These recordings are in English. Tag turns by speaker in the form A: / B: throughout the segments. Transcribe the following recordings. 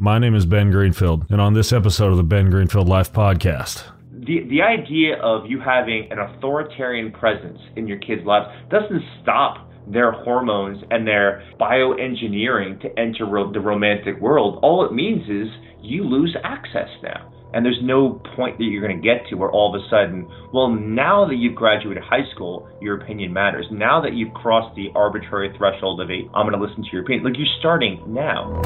A: My name is Ben Greenfield, and on this episode of the Ben Greenfield Life Podcast,
B: the the idea of you having an authoritarian presence in your kids' lives doesn't stop their hormones and their bioengineering to enter ro- the romantic world. All it means is you lose access now. And there's no point that you're going to get to where all of a sudden, well, now that you've graduated high school, your opinion matters. Now that you've crossed the arbitrary threshold of a, I'm going to listen to your opinion. Like you're starting now.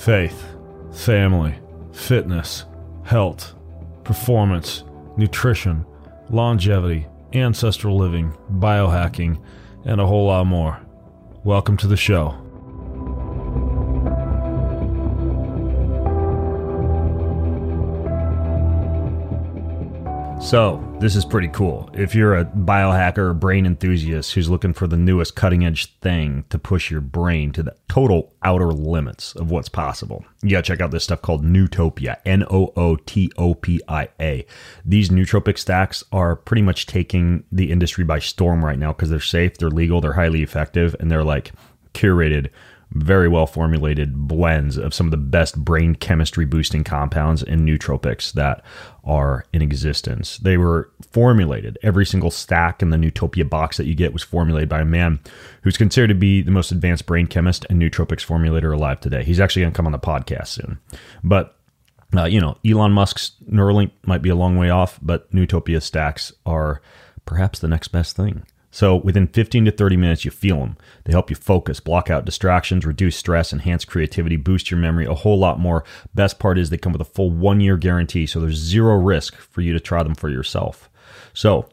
A: Faith, family, fitness, health, performance, nutrition, longevity, ancestral living, biohacking, and a whole lot more. Welcome to the show. So, this is pretty cool. If you're a biohacker or brain enthusiast who's looking for the newest cutting edge thing to push your brain to the total outer limits of what's possible, you gotta check out this stuff called Nootopia. N O O T O P I A. These nootropic stacks are pretty much taking the industry by storm right now because they're safe, they're legal, they're highly effective, and they're like curated very well formulated blends of some of the best brain chemistry boosting compounds and nootropics that are in existence. They were formulated. Every single stack in the Nootopia box that you get was formulated by a man who's considered to be the most advanced brain chemist and nootropics formulator alive today. He's actually going to come on the podcast soon. But uh, you know, Elon Musk's Neuralink might be a long way off, but Nootopia stacks are perhaps the next best thing. So within 15 to 30 minutes, you feel them. They help you focus, block out distractions, reduce stress, enhance creativity, boost your memory, a whole lot more. Best part is they come with a full one year guarantee, so there's zero risk for you to try them for yourself. So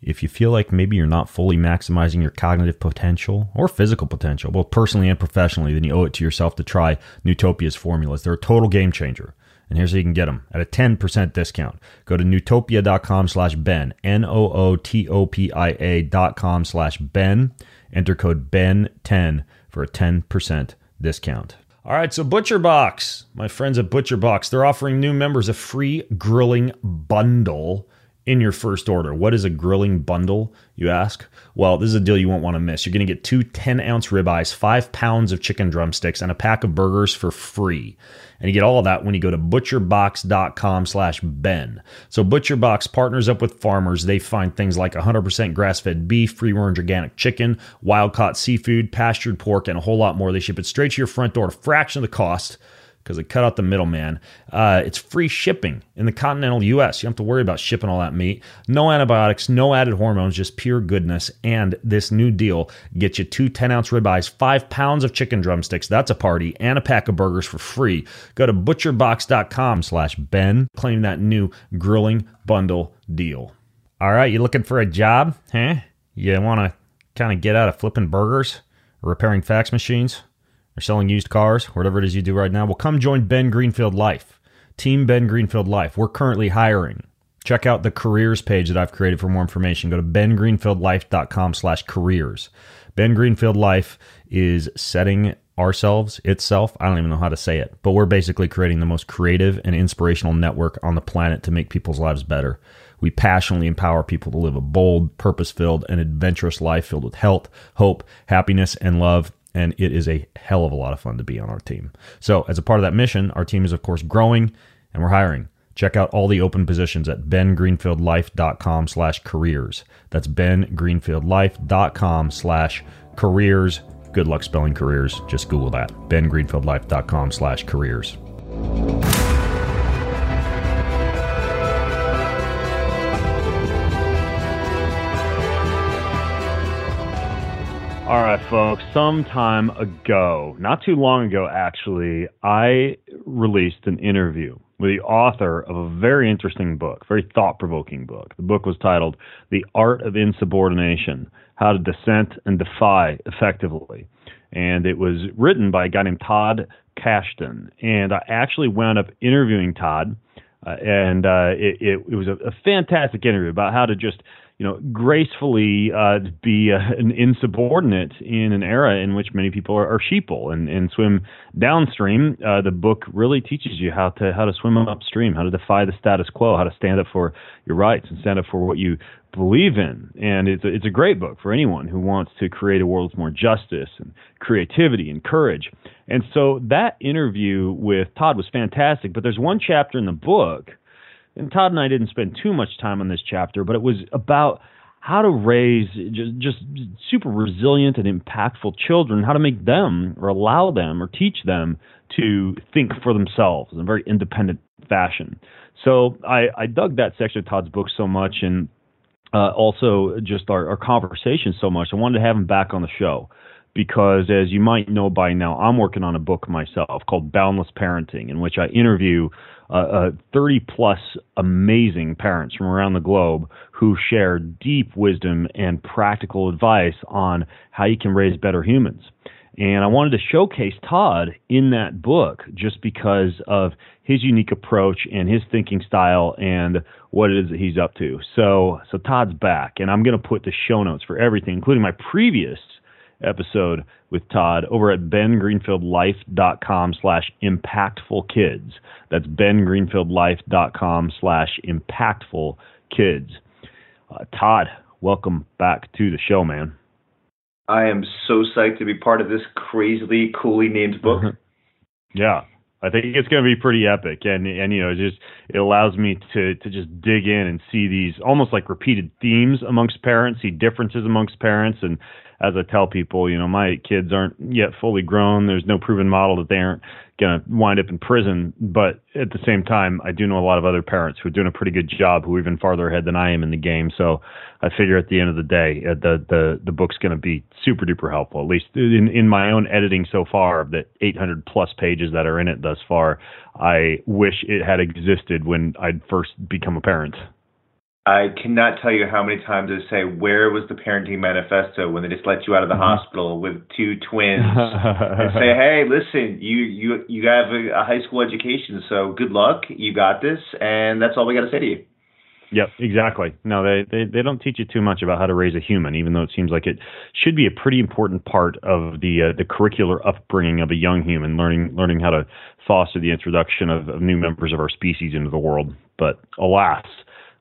A: if you feel like maybe you're not fully maximizing your cognitive potential or physical potential, both personally and professionally, then you owe it to yourself to try Nootopia's formulas. They're a total game changer. And here's how you can get them at a 10% discount. Go to nootopia.com slash Ben, N-O-O-T-O-P-I-A dot com slash Ben. Enter code Ben10 for a 10% discount. All right, so Butcher Box, my friends at Butcher Box, they're offering new members a free grilling bundle in your first order. What is a grilling bundle, you ask? Well, this is a deal you won't want to miss. You're going to get two 10 ounce ribeyes, five pounds of chicken drumsticks, and a pack of burgers for free. And you get all of that when you go to butcherbox.com slash Ben. So ButcherBox partners up with farmers. They find things like 100% grass-fed beef, free-range organic chicken, wild-caught seafood, pastured pork, and a whole lot more. They ship it straight to your front door at a fraction of the cost because they cut out the middleman. Uh, it's free shipping in the continental U.S. You don't have to worry about shipping all that meat. No antibiotics, no added hormones, just pure goodness. And this new deal gets you two 10 ounce ribeyes, five pounds of chicken drumsticks. That's a party, and a pack of burgers for free. Go to butcherbox.com slash Ben, claim that new grilling bundle deal. All right, you looking for a job? Huh? You want to kind of get out of flipping burgers repairing fax machines? Or selling used cars, whatever it is you do right now, well, come join Ben Greenfield Life. Team Ben Greenfield Life. We're currently hiring. Check out the careers page that I've created for more information. Go to bengreenfieldlife.com slash careers. Ben Greenfield Life is setting ourselves, itself, I don't even know how to say it, but we're basically creating the most creative and inspirational network on the planet to make people's lives better. We passionately empower people to live a bold, purpose filled, and adventurous life filled with health, hope, happiness, and love and it is a hell of a lot of fun to be on our team. So, as a part of that mission, our team is of course growing and we're hiring. Check out all the open positions at bengreenfieldlife.com slash careers. That's bengreenfieldlife.com slash careers. Good luck spelling careers. Just Google that. bengreenfieldlife.com slash careers. All right, folks. Some time ago, not too long ago, actually, I released an interview with the author of a very interesting book, very thought provoking book. The book was titled The Art of Insubordination How to Dissent and Defy Effectively. And it was written by a guy named Todd Kashdan. And I actually wound up interviewing Todd. Uh, and uh, it, it, it was a, a fantastic interview about how to just you know, gracefully uh, be uh, an insubordinate in an era in which many people are, are sheeple and, and swim downstream. Uh, the book really teaches you how to how to swim upstream, how to defy the status quo, how to stand up for your rights and stand up for what you believe in. And it's a, it's a great book for anyone who wants to create a world with more justice and creativity and courage. And so that interview with Todd was fantastic. But there's one chapter in the book and Todd and I didn't spend too much time on this chapter, but it was about how to raise just, just super resilient and impactful children, how to make them or allow them or teach them to think for themselves in a very independent fashion. So I, I dug that section of Todd's book so much and uh, also just our, our conversation so much. I wanted to have him back on the show because, as you might know by now, I'm working on a book myself called Boundless Parenting, in which I interview uh, uh, 30 plus amazing parents from around the globe who share deep wisdom and practical advice on how you can raise better humans. And I wanted to showcase Todd in that book just because of his unique approach and his thinking style and what it is that he's up to. So, so Todd's back, and I'm going to put the show notes for everything, including my previous episode with Todd over at bengreenfieldlife.com slash impactful kids. That's bengreenfieldlife.com slash impactful kids. Uh, Todd, welcome back to the show, man.
B: I am so psyched to be part of this crazily, coolly named book.
A: yeah, I think it's going to be pretty epic, and and you know, it just it allows me to to just dig in and see these almost like repeated themes amongst parents, see differences amongst parents, and as I tell people, you know, my kids aren't yet fully grown. There's no proven model that they aren't going to wind up in prison. But at the same time, I do know a lot of other parents who are doing a pretty good job, who are even farther ahead than I am in the game. So I figure at the end of the day, uh, the the the book's going to be super duper helpful. At least in in my own editing so far, of the 800 plus pages that are in it thus far, I wish it had existed when I'd first become a parent.
B: I cannot tell you how many times I say, "Where was the parenting manifesto?" When they just let you out of the mm-hmm. hospital with two twins and say, "Hey, listen, you you you have a, a high school education, so good luck. You got this," and that's all we got to say to you.
A: Yep, exactly. No, they, they they don't teach you too much about how to raise a human, even though it seems like it should be a pretty important part of the uh, the curricular upbringing of a young human, learning learning how to foster the introduction of, of new members of our species into the world. But alas,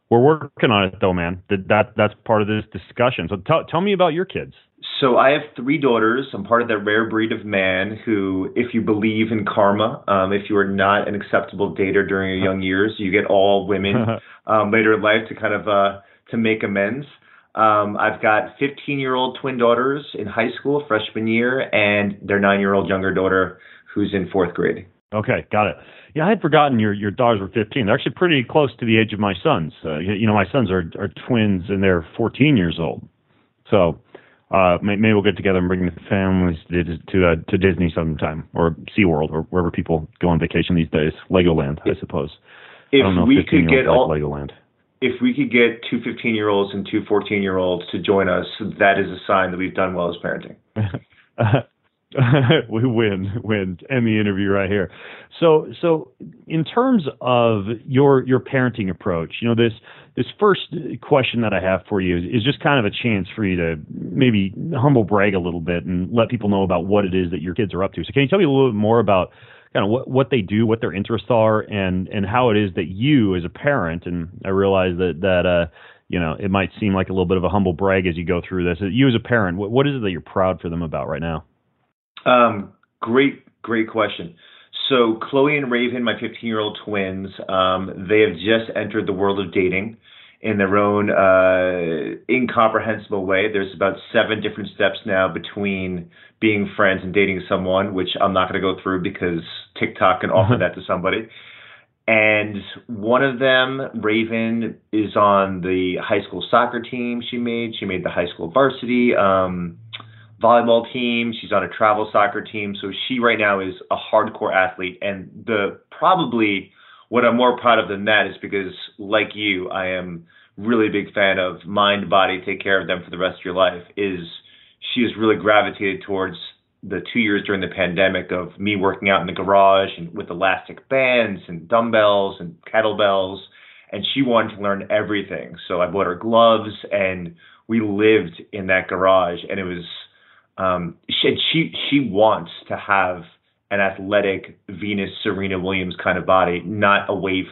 A: we're working on it though, man. That, that that's part of this discussion. So tell tell me about your kids.
B: So I have three daughters. I'm part of that rare breed of man who, if you believe in karma, um, if you are not an acceptable dater during your young years, you get all women um, later in life to kind of uh, to make amends. Um, I've got 15 year old twin daughters in high school, freshman year, and their nine year old younger daughter who's in fourth grade.
A: Okay, got it. Yeah, I had forgotten your your daughters were 15. They're actually pretty close to the age of my sons. Uh, you know, my sons are are twins and they're 14 years old. So uh, maybe we'll get together and bring the families to to, uh, to Disney sometime or SeaWorld or wherever people go on vacation these days. Legoland, I suppose.
B: If I we could get all
A: like Legoland.
B: If we could get two 15 year olds and two 14 year olds to join us, that is a sign that we've done well as parenting.
A: we win, win, end the interview right here. So, so in terms of your your parenting approach, you know this this first question that I have for you is, is just kind of a chance for you to maybe humble brag a little bit and let people know about what it is that your kids are up to. So, can you tell me a little bit more about kind of what what they do, what their interests are, and and how it is that you as a parent, and I realize that that uh, you know it might seem like a little bit of a humble brag as you go through this. You as a parent, what, what is it that you're proud for them about right now?
B: Um, great, great question. So Chloe and Raven, my 15 year old twins, um, they have just entered the world of dating in their own uh, incomprehensible way. There's about seven different steps now between being friends and dating someone, which I'm not going to go through because TikTok can offer that to somebody. And one of them, Raven, is on the high school soccer team she made. She made the high school varsity. Um, volleyball team. She's on a travel soccer team. So she right now is a hardcore athlete. And the probably what I'm more proud of than that is because, like you, I am really a big fan of mind, body, take care of them for the rest of your life. Is she has really gravitated towards the two years during the pandemic of me working out in the garage and with elastic bands and dumbbells and kettlebells and she wanted to learn everything. So I bought her gloves, and we lived in that garage, and it was um, she she she wants to have an athletic Venus Serena Williams kind of body, not a waif,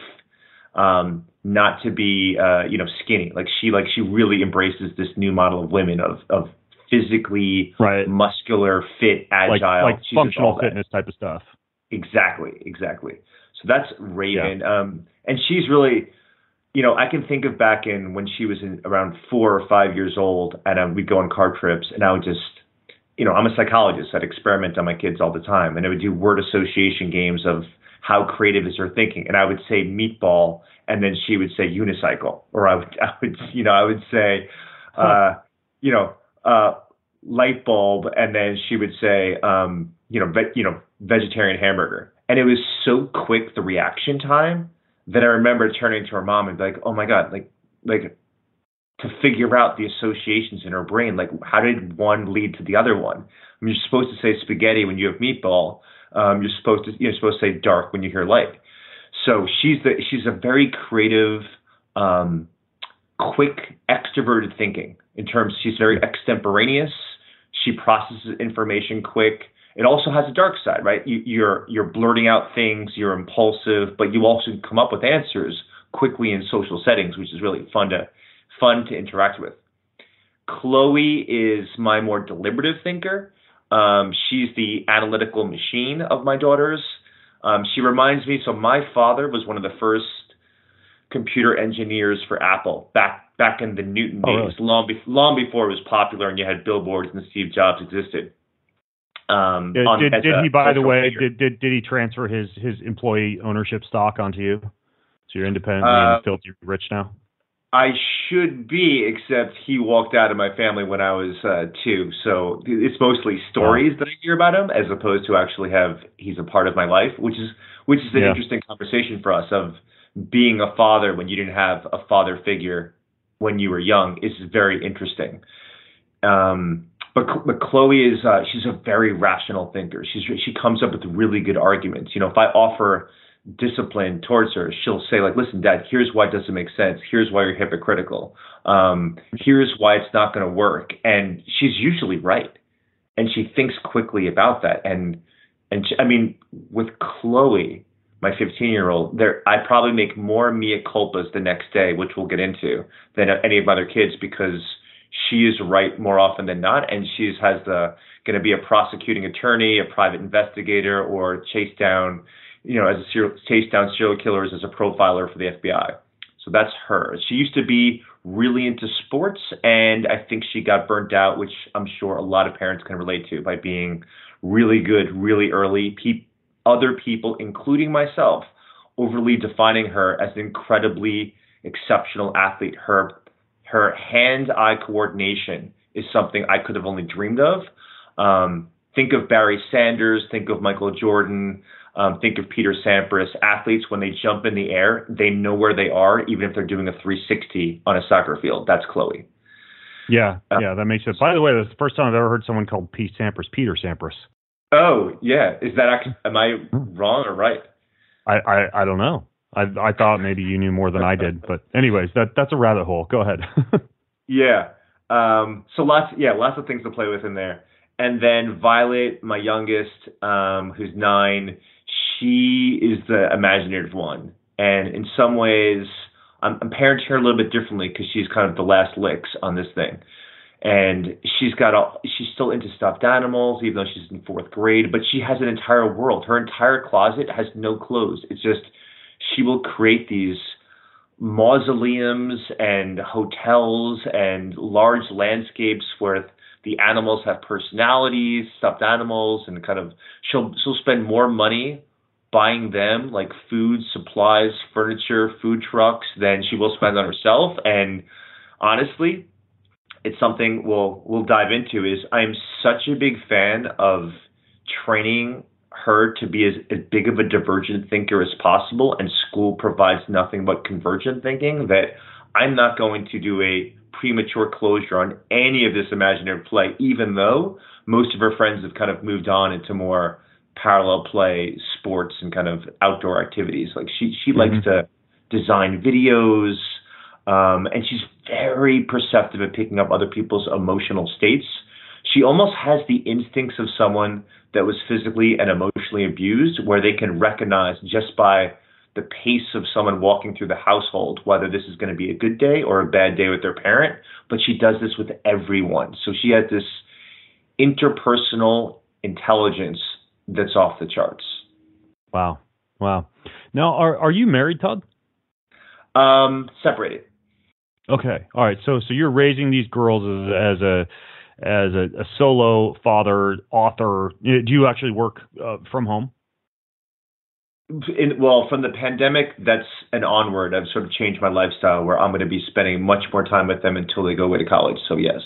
B: um, not to be uh, you know skinny. Like she like she really embraces this new model of women of of physically
A: right.
B: muscular, fit, agile,
A: like, like functional fitness type of stuff.
B: Exactly, exactly. So that's Raven, yeah. um, and she's really, you know, I can think of back in when she was in around four or five years old, and um, we'd go on car trips, and I would just, you know, I'm a psychologist. I'd experiment on my kids all the time, and I would do word association games of how creative is her thinking, and I would say meatball, and then she would say unicycle, or I would, I would, you know, I would say, uh, you know, uh, light bulb, and then she would say, um, you know, ve- you know, vegetarian hamburger. And it was so quick the reaction time that I remember turning to her mom and be like, oh my god, like like to figure out the associations in her brain, like how did one lead to the other one? I mean, you're supposed to say spaghetti when you have meatball. Um, you're supposed to you're supposed to say dark when you hear light. So she's the she's a very creative, um, quick, extroverted thinking in terms. She's very extemporaneous. She processes information quick it also has a dark side, right? You, you're you're blurting out things, you're impulsive, but you also come up with answers quickly in social settings, which is really fun to fun to interact with. Chloe is my more deliberative thinker. Um, she's the analytical machine of my daughters. Um, she reminds me. So my father was one of the first computer engineers for Apple back back in the Newton
A: oh,
B: days, really? long, be- long before it was popular and you had billboards and Steve Jobs existed. Um,
A: did, on, did, did he, by the way, did, did did he transfer his his employee ownership stock onto you? So you're independently uh, and filthy rich now.
B: I should be, except he walked out of my family when I was uh, two. So it's mostly stories that I hear about him, as opposed to actually have he's a part of my life, which is which is an yeah. interesting conversation for us of being a father when you didn't have a father figure when you were young is very interesting. Um, but but Chloe is uh, she's a very rational thinker. She's she comes up with really good arguments. You know, if I offer discipline towards her, she'll say like, "Listen, Dad, here's why it doesn't make sense. Here's why you're hypocritical. Um, here's why it's not going to work." And she's usually right, and she thinks quickly about that. And and she, I mean, with Chloe, my 15 year old, there I probably make more mea culpas the next day, which we'll get into, than any of my other kids because she is right more often than not, and she has the going to be a prosecuting attorney, a private investigator, or chase down, you know, as a serial, chase down serial killers as a profiler for the FBI. So that's her. She used to be really into sports, and I think she got burnt out, which I'm sure a lot of parents can relate to by being really good really early. Pe- other people, including myself, overly defining her as an incredibly exceptional athlete. Her her hand-eye coordination is something I could have only dreamed of. Um, think of Barry Sanders, think of Michael Jordan, um, think of Peter Sampras. Athletes, when they jump in the air, they know where they are, even if they're doing a 360 on a soccer field. That's Chloe.
A: Yeah, uh, yeah, that makes sense. By the way, that's the first time I've ever heard someone called Pete Sampras Peter Sampras.
B: Oh, yeah. Is that actually, am I wrong or right?
A: I, I, I don't know. I I thought maybe you knew more than I did, but anyways, that that's a rabbit hole. Go ahead.
B: yeah. Um, so lots, yeah, lots of things to play with in there. And then Violet, my youngest, um, who's nine, she is the imaginative one, and in some ways, I'm, I'm parenting her a little bit differently because she's kind of the last licks on this thing. And she's got all, she's still into stuffed animals, even though she's in fourth grade, but she has an entire world. Her entire closet has no clothes. It's just she will create these mausoleums and hotels and large landscapes where the animals have personalities, stuffed animals, and kind of she'll she'll spend more money buying them like food, supplies, furniture, food trucks than she will spend on herself. And honestly, it's something we'll we'll dive into. Is I'm such a big fan of training her to be as, as big of a divergent thinker as possible, and school provides nothing but convergent thinking, that I'm not going to do a premature closure on any of this imaginative play, even though most of her friends have kind of moved on into more parallel play, sports, and kind of outdoor activities. Like she she mm-hmm. likes to design videos, um, and she's very perceptive at picking up other people's emotional states. She almost has the instincts of someone that was physically and emotionally abused, where they can recognize just by the pace of someone walking through the household whether this is going to be a good day or a bad day with their parent. But she does this with everyone. So she has this interpersonal intelligence that's off the charts.
A: Wow. Wow. Now, are are you married, Todd?
B: Um, separated.
A: Okay. All right. So so you're raising these girls as, as a as a, a, solo father, author. Do you actually work uh, from home?
B: In, well, from the pandemic, that's an onward. I've sort of changed my lifestyle where I'm going to be spending much more time with them until they go away to college. So yes.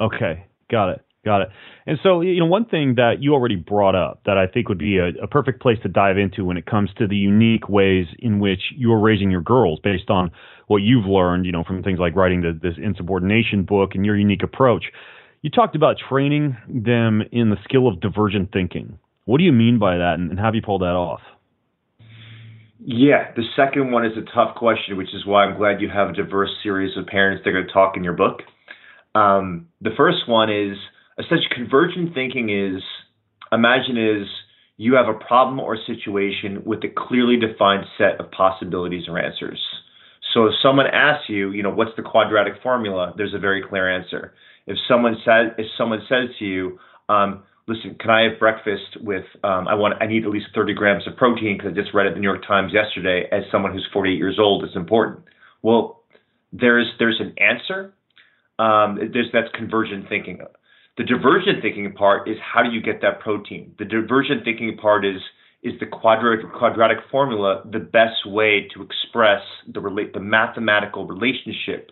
A: Okay, got it. Got it. And so, you know, one thing that you already brought up that I think would be a, a, perfect place to dive into when it comes to the unique ways in which you're raising your girls based on what you've learned, you know, from things like writing the, this insubordination book and your unique approach. You talked about training them in the skill of divergent thinking. What do you mean by that, and, and how have you pulled that off?
B: Yeah, the second one is a tough question, which is why I'm glad you have a diverse series of parents that are going to talk in your book. Um, the first one is essentially convergent thinking is imagine is you have a problem or situation with a clearly defined set of possibilities or answers. So if someone asks you, you know, what's the quadratic formula, there's a very clear answer. If someone says if someone says to you, um, listen, can I have breakfast with um, I want I need at least 30 grams of protein because I just read it in the New York Times yesterday. As someone who's 48 years old, it's important. Well, there's there's an answer. Um, there's that's convergent thinking. The divergent thinking part is how do you get that protein? The divergent thinking part is is the quadratic quadratic formula the best way to express the relate the mathematical relationship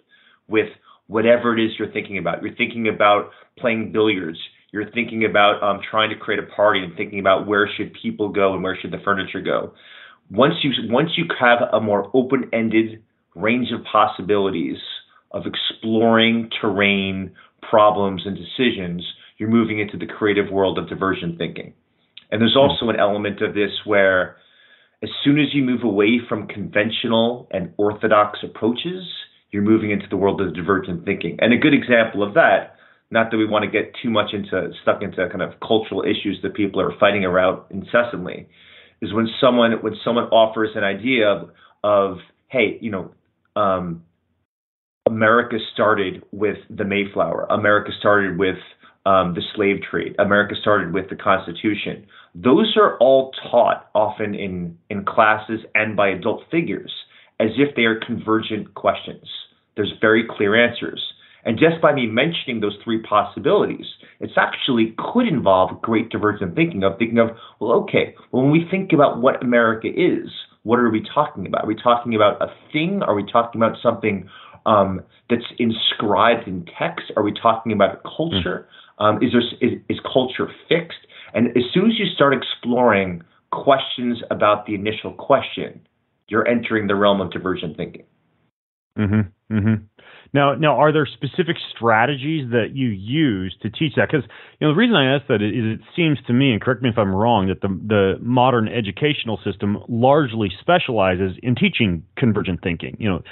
B: with whatever it is you're thinking about. You're thinking about playing billiards. You're thinking about um, trying to create a party and thinking about where should people go and where should the furniture go. Once you once you have a more open-ended range of possibilities of exploring terrain, problems and decisions, you're moving into the creative world of divergent thinking. And there's also an element of this where as soon as you move away from conventional and orthodox approaches, you're moving into the world of divergent thinking. And a good example of that, not that we want to get too much into stuck into kind of cultural issues that people are fighting around incessantly, is when someone when someone offers an idea of, of hey, you know, um, America started with the Mayflower. America started with um, the slave trade. America started with the Constitution. Those are all taught often in, in classes and by adult figures as if they are convergent questions. There's very clear answers. And just by me mentioning those three possibilities, it's actually could involve great divergent thinking of thinking of, well, okay, when we think about what America is, what are we talking about? Are we talking about a thing? Are we talking about something um, that's inscribed in text? Are we talking about a culture? Mm. Um, is, there, is, is culture fixed? And as soon as you start exploring questions about the initial question, you're entering the realm of divergent thinking.
A: Mm-hmm. Mm-hmm. Now, now, are there specific strategies that you use to teach that? Because you know the reason I ask that is it seems to me, and correct me if I'm wrong, that the the modern educational system largely specializes in teaching convergent thinking. You know,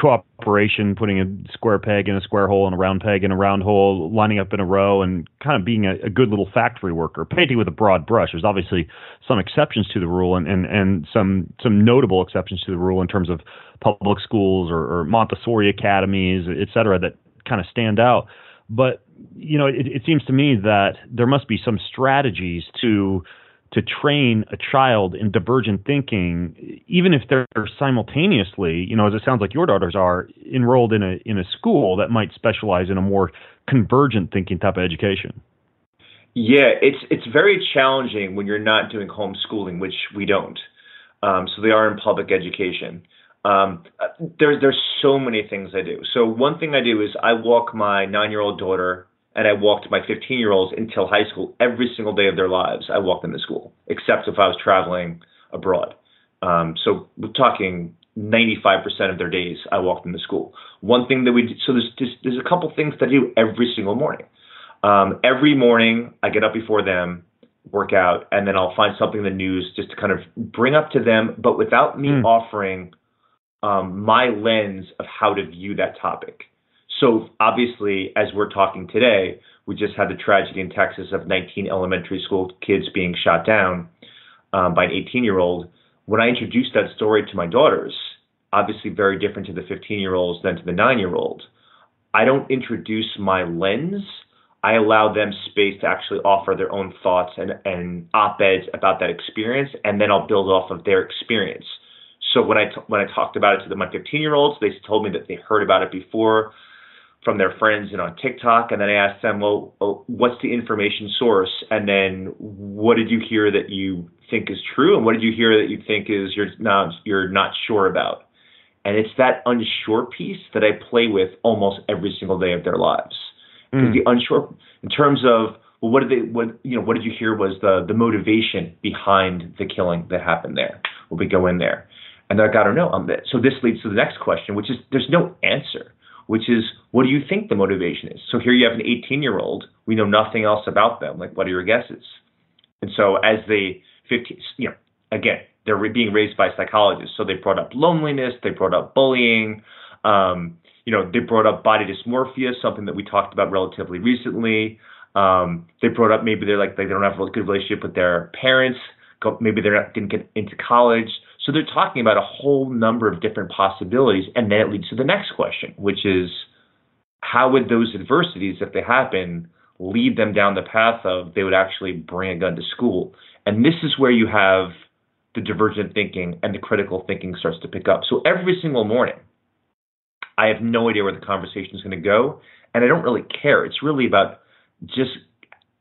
A: cooperation, putting a square peg in a square hole and a round peg in a round hole, lining up in a row, and kind of being a, a good little factory worker, painting with a broad brush. There's obviously some exceptions to the rule, and and, and some some notable exceptions to the rule in terms of public schools or, or Montessori academies, et cetera, that kind of stand out. But you know, it, it seems to me that there must be some strategies to to train a child in divergent thinking, even if they're simultaneously, you know, as it sounds like your daughters are, enrolled in a in a school that might specialize in a more convergent thinking type of education?
B: Yeah, it's it's very challenging when you're not doing homeschooling, which we don't. Um, so they are in public education. Um, there's there's so many things I do. So one thing I do is I walk my nine year old daughter and I walked my 15 year olds until high school every single day of their lives. I walked them to school, except if I was traveling abroad. Um, so we're talking 95% of their days I walked them to school. One thing that we do, so there's there's, there's a couple things that I do every single morning. Um, every morning I get up before them, work out, and then I'll find something in the news just to kind of bring up to them, but without me mm. offering um, my lens of how to view that topic. So obviously, as we're talking today, we just had the tragedy in Texas of 19 elementary school kids being shot down um, by an 18 year old. When I introduced that story to my daughters, obviously very different to the 15 year olds than to the nine year old, I don't introduce my lens. I allow them space to actually offer their own thoughts and, and op eds about that experience, and then I'll build off of their experience. So when I t- when I talked about it to the, my 15 year olds, they told me that they heard about it before from their friends and on TikTok, and then I asked them, well, well, what's the information source, and then what did you hear that you think is true, and what did you hear that you think is you're not you're not sure about, and it's that unsure piece that I play with almost every single day of their lives. Because mm. the unsure, in terms of well, what did they, what you know, what did you hear was the the motivation behind the killing that happened there? Will we go in there? And I got to know. Um, so this leads to the next question, which is there's no answer, which is what do you think the motivation is? So here you have an 18 year old. We know nothing else about them. Like, what are your guesses? And so as they 15, you know, again, they're being raised by psychologists. So they brought up loneliness, they brought up bullying, um, you know, they brought up body dysmorphia, something that we talked about relatively recently. Um, they brought up maybe they're like they don't have a good relationship with their parents. Maybe they're not didn't get into college. So they're talking about a whole number of different possibilities, and then it leads to the next question, which is how would those adversities, if they happen, lead them down the path of they would actually bring a gun to school? And this is where you have the divergent thinking and the critical thinking starts to pick up. So every single morning, I have no idea where the conversation is going to go, and I don't really care. It's really about just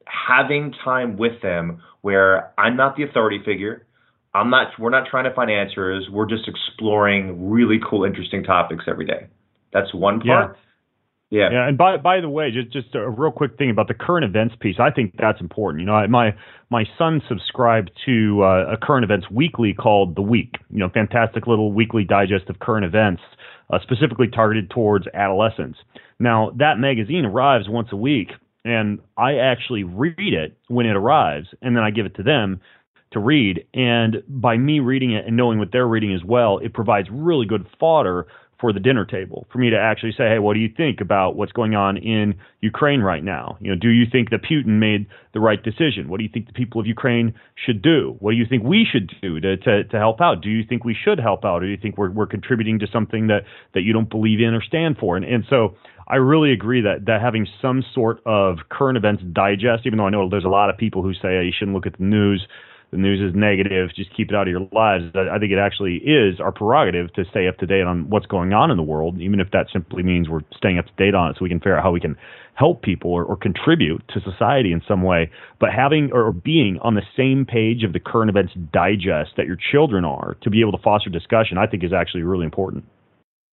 B: having time with them where I'm not the authority figure. I'm not. We're not trying to find answers. We're just exploring really cool, interesting topics every day. That's one part.
A: Yeah. Yeah. Yeah. And by by the way, just just a real quick thing about the current events piece. I think that's important. You know, my my son subscribed to uh, a current events weekly called The Week. You know, fantastic little weekly digest of current events, uh, specifically targeted towards adolescents. Now that magazine arrives once a week, and I actually read it when it arrives, and then I give it to them to read. And by me reading it and knowing what they're reading as well, it provides really good fodder for the dinner table for me to actually say, hey, what do you think about what's going on in Ukraine right now? You know, do you think that Putin made the right decision? What do you think the people of Ukraine should do? What do you think we should do to, to, to help out? Do you think we should help out, or do you think we're, we're contributing to something that, that you don't believe in or stand for? And, and so I really agree that, that having some sort of current events digest, even though I know there's a lot of people who say hey, you shouldn't look at the news the news is negative, just keep it out of your lives. I think it actually is our prerogative to stay up to date on what's going on in the world, even if that simply means we're staying up to date on it so we can figure out how we can help people or, or contribute to society in some way. But having or being on the same page of the current events digest that your children are to be able to foster discussion, I think is actually really important.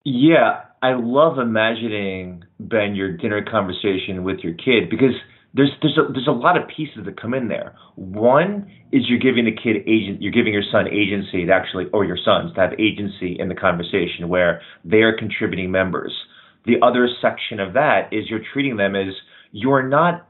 B: Yeah, I love imagining, Ben, your dinner conversation with your kid because – there's there's a, there's a lot of pieces that come in there. One is you're giving the kid agent, you're giving your son agency to actually, or your sons to have agency in the conversation where they are contributing members. The other section of that is you're treating them as you're not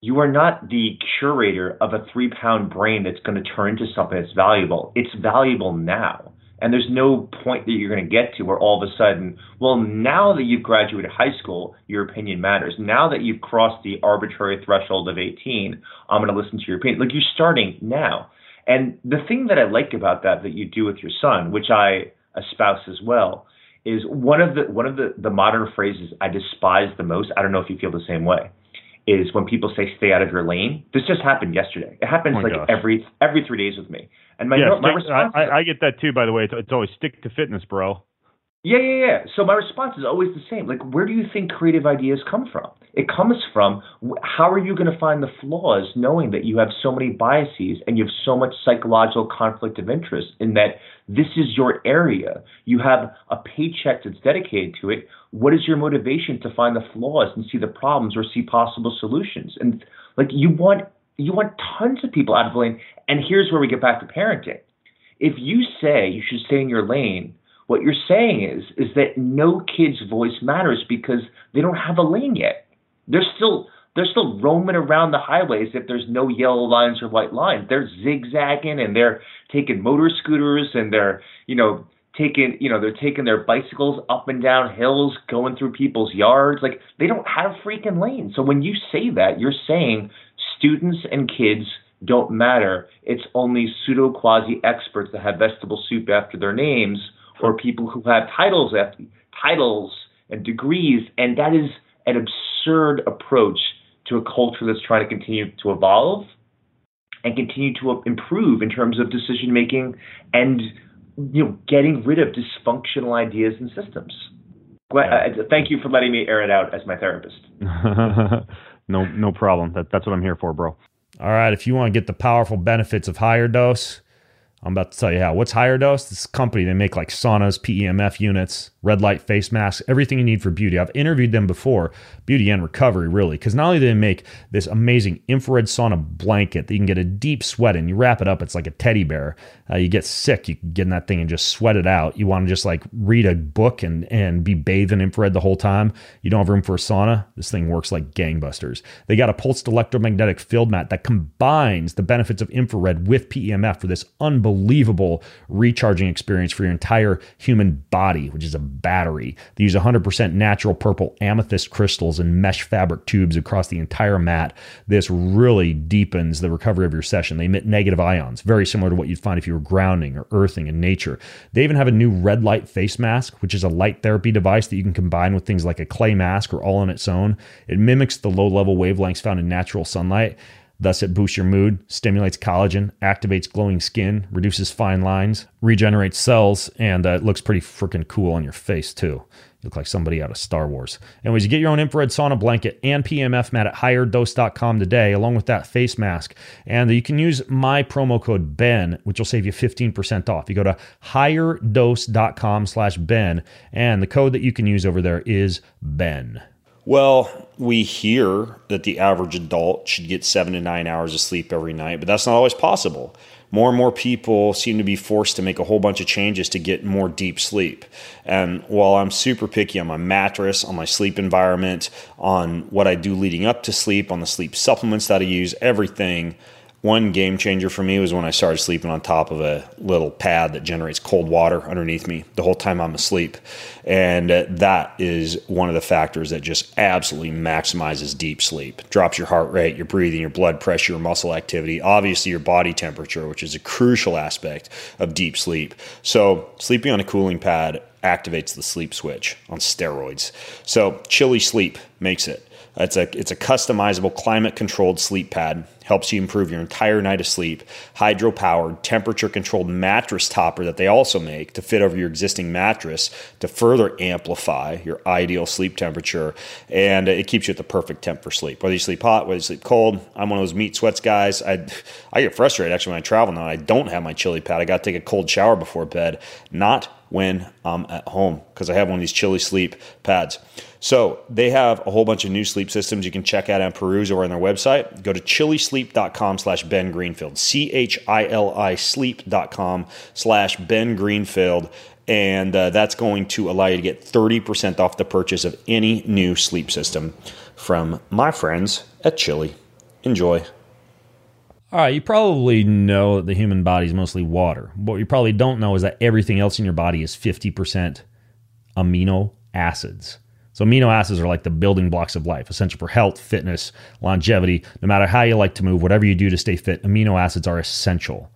B: you are not the curator of a three pound brain that's going to turn into something that's valuable. It's valuable now. And there's no point that you're going to get to where all of a sudden, well, now that you've graduated high school, your opinion matters. Now that you've crossed the arbitrary threshold of 18, I'm going to listen to your opinion. Like you're starting now. And the thing that I like about that that you do with your son, which I espouse as well, is one of the one of the, the modern phrases I despise the most. I don't know if you feel the same way is when people say stay out of your lane. This just happened yesterday. It happens oh like gosh. every every three days with me. And my,
A: yeah,
B: my response
A: I, I, get that too. By the way, it's, it's always stick to fitness, bro.
B: Yeah, yeah, yeah. So my response is always the same. Like, where do you think creative ideas come from? It comes from how are you going to find the flaws knowing that you have so many biases and you have so much psychological conflict of interest in that this is your area. You have a paycheck that's dedicated to it. What is your motivation to find the flaws and see the problems or see possible solutions? And like you want you want tons of people out of the lane. And here's where we get back to parenting. If you say you should stay in your lane, what you're saying is is that no kid's voice matters because they don't have a lane yet. They're still they're still roaming around the highways if there's no yellow lines or white lines. They're zigzagging and they're taking motor scooters and they're, you know, taking, you know, they're taking their bicycles up and down hills, going through people's yards. Like they don't have freaking lanes. So when you say that, you're saying students and kids don't matter. It's only pseudo quasi experts that have vegetable soup after their names or people who have titles after titles and degrees. And that is an absurd approach to a culture that's trying to continue to evolve and continue to improve in terms of decision making and you know getting rid of dysfunctional ideas and systems. Yeah. Uh, thank you for letting me air it out as my therapist.
A: no, no problem. That, that's what I'm here for, bro. All right, if you want to get the powerful benefits of higher dose, I'm about to tell you how. What's higher dose? This company, they make like saunas, PEMF units, red light face masks, everything you need for beauty. I've interviewed them before, beauty and recovery, really, because not only do they make this amazing infrared sauna blanket that you can get a deep sweat in, you wrap it up, it's like a teddy bear. Uh, you get sick, you can get in that thing and just sweat it out. You want to just like read a book and, and be bathed in infrared the whole time. You don't have room for a sauna. This thing works like gangbusters. They got a pulsed electromagnetic field mat that combines the benefits of infrared with PEMF for this unbelievable recharging experience for your entire human body, which is a battery. They use 100% natural purple amethyst crystals and mesh fabric tubes across the entire mat. This really deepens the recovery of your session. They emit negative ions, very similar to what you'd find if you were grounding or earthing in nature. They even have a new red light face mask, which is a light therapy device that you can combine with things like a clay mask or all on its own. It mimics the low level wavelengths found in natural sunlight. Thus, it boosts your mood, stimulates collagen, activates glowing skin, reduces fine lines, regenerates cells, and uh, it looks pretty freaking cool on your face, too. You look like somebody out of Star Wars. Anyways, you get your own infrared sauna blanket and PMF mat at higherdose.com today, along with that face mask. And you can use my promo code BEN, which will save you 15% off. You go to higherdose.com slash BEN, and the code that you can use over there is BEN. Well, we hear that the average adult should get seven to nine hours of sleep every night, but that's not always possible. More and more people seem to be forced to make a whole bunch of changes to get more deep sleep. And while I'm super picky on my mattress, on my sleep environment, on what I do leading up to sleep, on the sleep supplements that I use, everything, one game changer for me was when I started sleeping on top of a little pad that generates cold water underneath me the whole time I'm asleep. And uh, that is one of the factors that just absolutely maximizes deep sleep. Drops your heart rate, your breathing, your blood pressure, your muscle activity, obviously your body temperature, which is a crucial aspect of deep sleep. So, sleeping on a cooling pad activates the sleep switch on steroids. So, Chili Sleep makes it. It's a it's a customizable climate controlled sleep pad. Helps you improve your entire night of sleep. Hydro powered, temperature controlled mattress topper that they also make to fit over your existing mattress to further amplify your ideal sleep temperature. And it keeps you at the perfect temp for sleep. Whether you sleep hot, whether you sleep cold. I'm one of those meat sweats guys. I I get frustrated actually when I travel now. I don't have my chili pad. I got to take a cold shower before bed. Not when I'm at home because I have one of these Chili Sleep pads. So they have a whole bunch of new sleep systems you can check out and peruse or on their website. Go to chilisleep.com slash Ben Greenfield, C-H-I-L-I sleep.com slash Ben Greenfield. And uh, that's going to allow you to get 30% off the purchase of any new sleep system from my friends at Chili. Enjoy. All right, you probably know that the human body is mostly water. What you probably don't know is that everything else in your body is 50% amino acids. So, amino acids are like the building blocks of life, essential for health, fitness, longevity. No matter how you like to move, whatever you do to stay fit, amino acids are essential.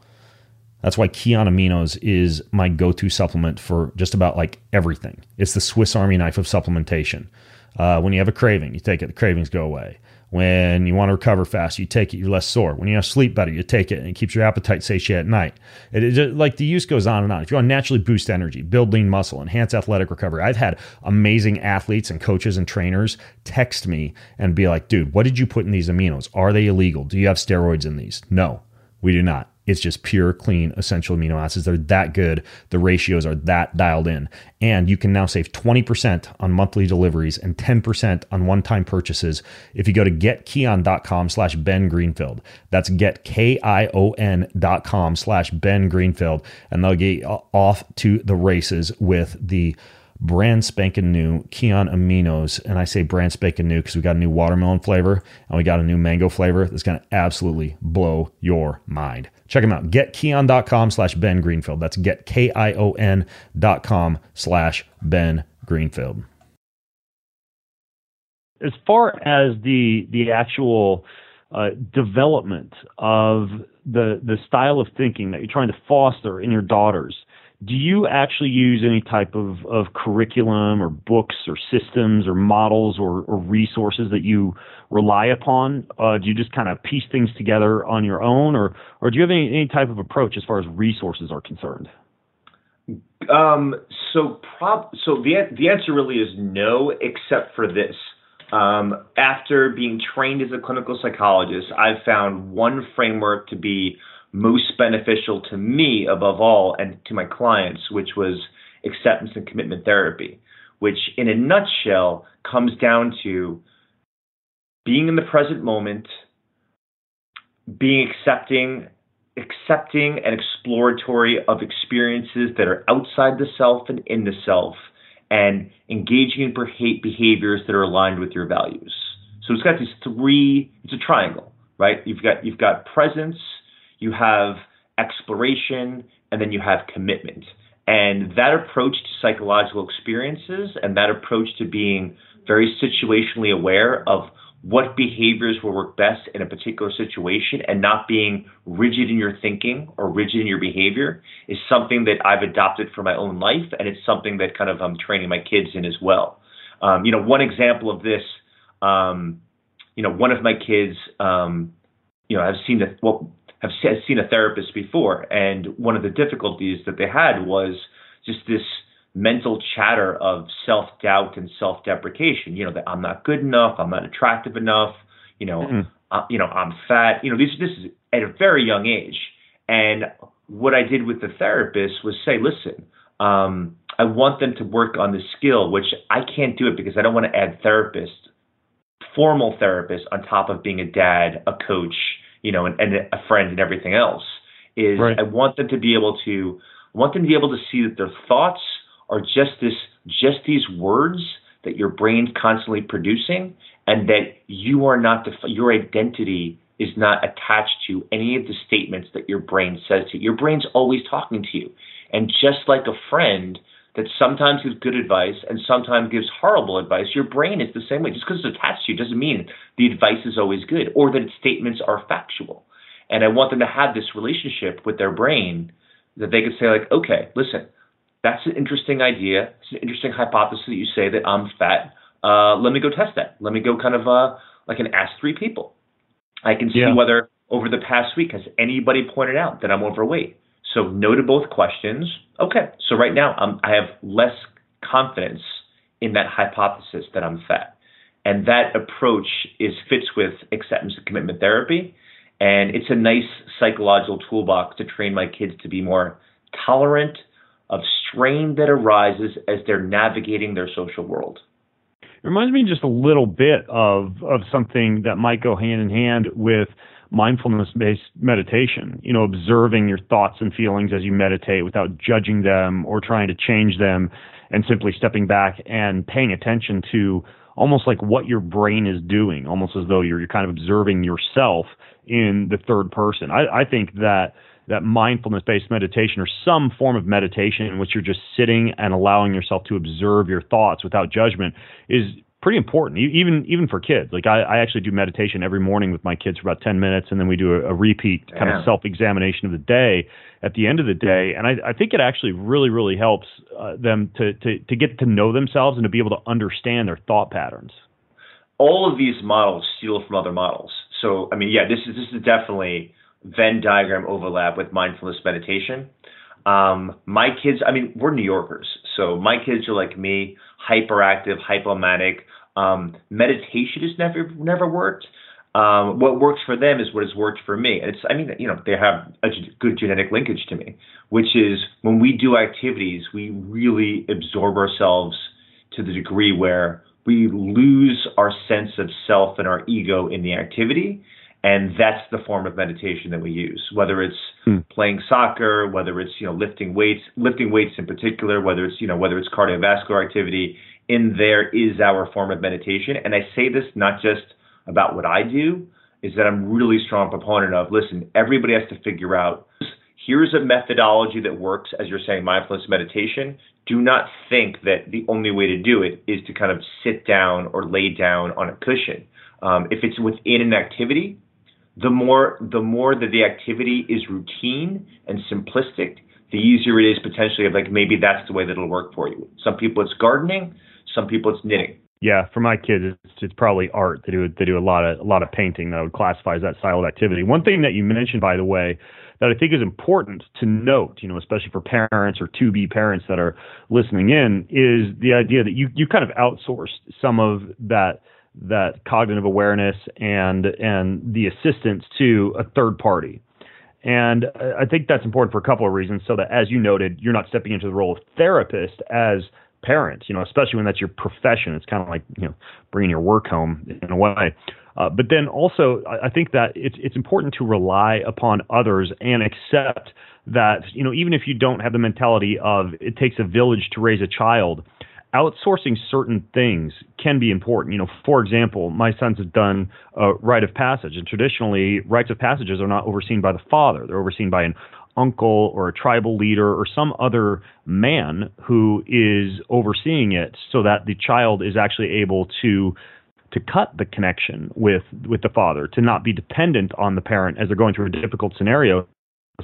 A: That's why Kion Aminos is my go to supplement for just about like everything. It's the Swiss Army knife of supplementation. Uh, when you have a craving, you take it, the cravings go away. When you want to recover fast, you take it, you're less sore. When you sleep better, you take it, and it keeps your appetite satiate at night. It, it, like the use goes on and on. If you want to naturally boost energy, build lean muscle, enhance athletic recovery, I've had amazing athletes and coaches and trainers text me and be like, dude, what did you put in these aminos? Are they illegal? Do you have steroids in these? No, we do not. It's just pure, clean, essential amino acids. They're that good. The ratios are that dialed in. And you can now save 20% on monthly deliveries and 10% on one-time purchases if you go to getkion.com slash Ben Greenfield. That's getkion.com slash Ben Greenfield. And they'll get off to the races with the
C: brand spanking new Kion Aminos. And I say brand spanking new because we got a new watermelon flavor and we got a new mango flavor that's going to absolutely blow your mind. Check them out. GetKion.com slash Ben Greenfield. That's getkion dot com slash Ben Greenfield.
A: As far as the the actual uh, development of the the style of thinking that you're trying to foster in your daughters, do you actually use any type of, of curriculum or books or systems or models or, or resources that you rely upon? Uh, do you just kind of piece things together on your own, or or do you have any, any type of approach as far as resources are concerned?
B: Um, so prob- so the the answer really is no, except for this. Um, after being trained as a clinical psychologist, I've found one framework to be most beneficial to me above all and to my clients, which was acceptance and commitment therapy, which in a nutshell comes down to being in the present moment, being accepting, accepting and exploratory of experiences that are outside the self and in the self, and engaging in behaviors that are aligned with your values. So it's got these three, it's a triangle, right? You've got you've got presence, you have exploration, and then you have commitment. And that approach to psychological experiences and that approach to being very situationally aware of what behaviors will work best in a particular situation and not being rigid in your thinking or rigid in your behavior is something that I've adopted for my own life, and it's something that kind of I'm training my kids in as well. Um, you know, one example of this, um, you know, one of my kids, um, you know, I've seen that. Well, have seen a therapist before, and one of the difficulties that they had was just this mental chatter of self doubt and self deprecation. You know that I'm not good enough, I'm not attractive enough. You know, mm-hmm. uh, you know I'm fat. You know, this this is at a very young age. And what I did with the therapist was say, listen, um, I want them to work on the skill, which I can't do it because I don't want to add therapist, formal therapist on top of being a dad, a coach, you know, and, and a friend and everything else. Is right. I want them to be able to I want them to be able to see that their thoughts are just this just these words that your brain's constantly producing, and that you are not the your identity is not attached to any of the statements that your brain says to you. Your brain's always talking to you, and just like a friend that sometimes gives good advice and sometimes gives horrible advice, your brain is the same way. Just because it's attached to you doesn't mean the advice is always good or that its statements are factual. And I want them to have this relationship with their brain that they could say, like, okay, listen, that's an interesting idea. It's an interesting hypothesis that you say that I'm fat. Uh, let me go test that. Let me go kind of uh, like an ask three people. I can see yeah. whether over the past week has anybody pointed out that I'm overweight. So no to both questions. Okay, so right now I'm, I have less confidence in that hypothesis that I'm fat, and that approach is fits with acceptance and commitment therapy, and it's a nice psychological toolbox to train my kids to be more tolerant of strain that arises as they're navigating their social world.
A: It reminds me just a little bit of of something that might go hand in hand with mindfulness based meditation, you know, observing your thoughts and feelings as you meditate without judging them or trying to change them and simply stepping back and paying attention to almost like what your brain is doing, almost as though you're, you're kind of observing yourself in the third person. I, I think that that mindfulness based meditation or some form of meditation in which you're just sitting and allowing yourself to observe your thoughts without judgment is pretty important, even even for kids. Like I, I actually do meditation every morning with my kids for about ten minutes, and then we do a, a repeat kind Damn. of self examination of the day at the end of the day. And I, I think it actually really really helps uh, them to, to to get to know themselves and to be able to understand their thought patterns.
B: All of these models steal from other models. So I mean, yeah, this is this is definitely Venn diagram overlap with mindfulness meditation. Um, my kids, I mean, we're New Yorkers, so my kids are like me, hyperactive, hypomanic. Um, meditation has never never worked. Um, what works for them is what has worked for me. And it's, I mean, you know, they have a good genetic linkage to me, which is when we do activities, we really absorb ourselves to the degree where we lose our sense of self and our ego in the activity. And that's the form of meditation that we use, whether it's hmm. playing soccer, whether it's you know lifting weights, lifting weights in particular, whether it's you know whether it's cardiovascular activity. In there is our form of meditation, and I say this not just about what I do, is that I'm really strong proponent of. Listen, everybody has to figure out. Here's a methodology that works, as you're saying, mindfulness meditation. Do not think that the only way to do it is to kind of sit down or lay down on a cushion. Um, if it's within an activity, the more the more that the activity is routine and simplistic, the easier it is potentially of like maybe that's the way that it'll work for you. Some people it's gardening, some people it's knitting.
A: Yeah, for my kids, it's, it's probably art. They do they do a lot of a lot of painting that I would classify as that style of activity. One thing that you mentioned, by the way, that I think is important to note, you know, especially for parents or to be parents that are listening in, is the idea that you you kind of outsourced some of that that cognitive awareness and and the assistance to a third party. And I think that's important for a couple of reasons. So that, as you noted, you're not stepping into the role of therapist as parents. You know, especially when that's your profession. It's kind of like you know bringing your work home in a way. Uh, but then also, I think that it's it's important to rely upon others and accept that you know even if you don't have the mentality of it takes a village to raise a child outsourcing certain things can be important. You know, for example, my sons have done a rite of passage, and traditionally, rites of passages are not overseen by the father; they're overseen by an uncle or a tribal leader or some other man who is overseeing it, so that the child is actually able to to cut the connection with with the father, to not be dependent on the parent as they're going through a difficult scenario,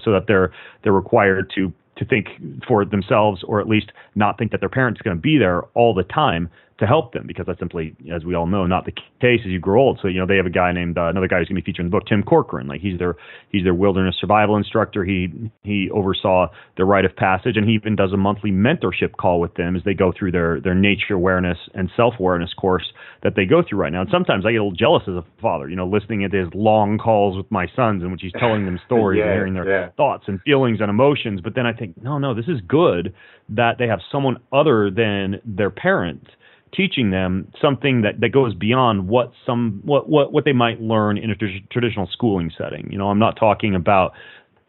A: so that they're they're required to to think for themselves or at least not think that their parents are going to be there all the time to help them because that's simply, as we all know, not the case as you grow old. So you know they have a guy named uh, another guy who's going to be featured in the book, Tim Corcoran. Like he's their he's their wilderness survival instructor. He he oversaw the rite of passage, and he even does a monthly mentorship call with them as they go through their their nature awareness and self awareness course that they go through right now. And sometimes I get a little jealous as a father, you know, listening to his long calls with my sons in which he's telling them stories
B: yeah,
A: and hearing their
B: yeah.
A: thoughts and feelings and emotions. But then I think, no, no, this is good that they have someone other than their parent teaching them something that, that goes beyond what some what, what what they might learn in a tr- traditional schooling setting. You know, I'm not talking about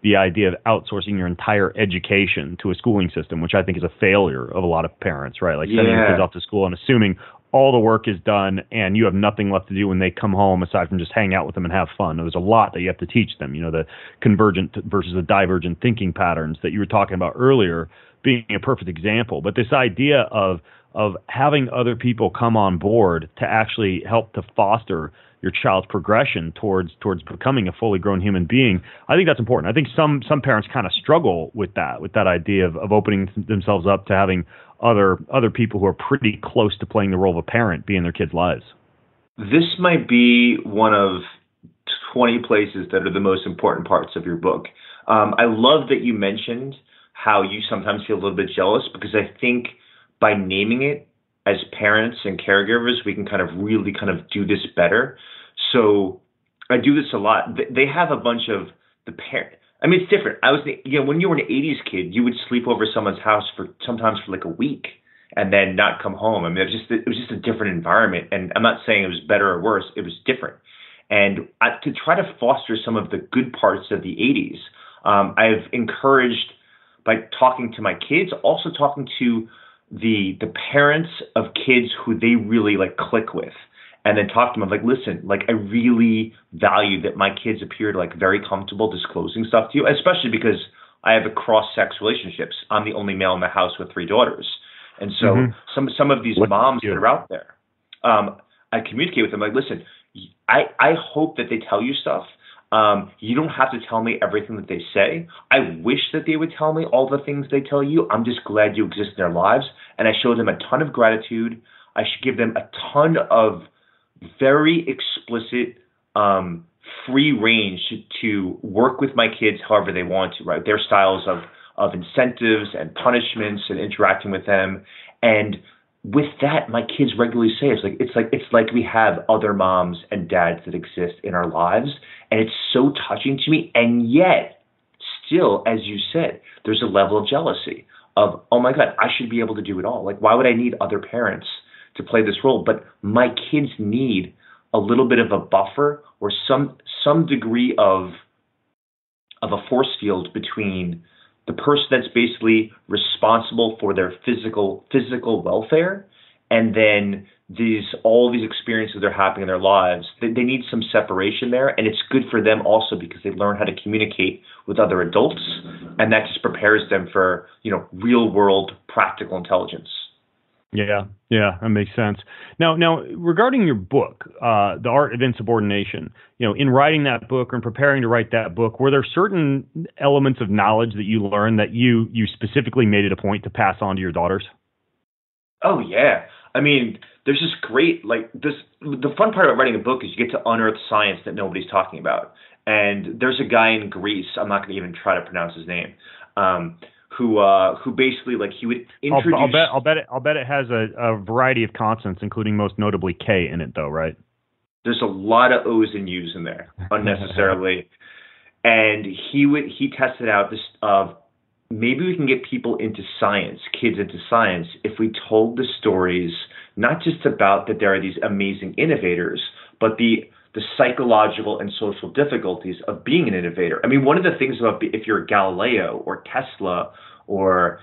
A: the idea of outsourcing your entire education to a schooling system, which I think is a failure of a lot of parents, right? Like sending
B: yeah.
A: kids off to school and assuming all the work is done and you have nothing left to do when they come home aside from just hang out with them and have fun. There's a lot that you have to teach them, you know, the convergent versus the divergent thinking patterns that you were talking about earlier being a perfect example. But this idea of of having other people come on board to actually help to foster your child's progression towards towards becoming a fully grown human being. I think that's important. I think some some parents kind of struggle with that, with that idea of, of opening themselves up to having other other people who are pretty close to playing the role of a parent be in their kids' lives.
B: This might be one of 20 places that are the most important parts of your book. Um, I love that you mentioned how you sometimes feel a little bit jealous because I think – by naming it as parents and caregivers, we can kind of really kind of do this better. So I do this a lot. They have a bunch of the parent. I mean, it's different. I was, you know, when you were an '80s kid, you would sleep over someone's house for sometimes for like a week and then not come home. I mean, it was just it was just a different environment. And I'm not saying it was better or worse. It was different. And I, to try to foster some of the good parts of the '80s, um, I've encouraged by talking to my kids, also talking to the the parents of kids who they really like click with and then talk to them like listen like i really value that my kids appear like very comfortable disclosing stuff to you especially because i have a cross sex relationships i'm the only male in the house with three daughters. And so mm-hmm. some some of these what moms that are out there um, i communicate with them like listen i i hope that they tell you stuff um, you don't have to tell me everything that they say. I wish that they would tell me all the things they tell you. I'm just glad you exist in their lives. And I show them a ton of gratitude. I should give them a ton of very explicit, um, free range to, work with my kids however they want to, right? Their styles of, of incentives and punishments and interacting with them. And with that, my kids regularly say it's like it's like it's like we have other moms and dads that exist in our lives, and it's so touching to me. And yet, still, as you said, there's a level of jealousy of oh my god, I should be able to do it all. Like why would I need other parents to play this role? But my kids need a little bit of a buffer or some some degree of of a force field between the person that's basically responsible for their physical physical welfare and then these all these experiences that are happening in their lives they, they need some separation there and it's good for them also because they learn how to communicate with other adults and that just prepares them for you know real world practical intelligence
D: yeah, yeah, that makes sense. Now, now regarding your book, uh, The Art of Insubordination, you know, in writing that book or in preparing to write that book, were there certain elements of knowledge that you learned that you you specifically made it a point to pass on to your daughters?
B: Oh yeah, I mean, there's this great like this. The fun part about writing a book is you get to unearth science that nobody's talking about. And there's a guy in Greece. I'm not going to even try to pronounce his name. Um, who uh, who basically like he would introduce.
D: I'll, I'll, bet I'll bet it I'll bet it has a, a variety of consonants, including most notably K in it, though, right?
B: There's a lot of O's and U's in there unnecessarily, and he would he tested out this of uh, maybe we can get people into science, kids into science, if we told the stories not just about that there are these amazing innovators, but the the psychological and social difficulties of being an innovator. I mean, one of the things about if you're Galileo or Tesla or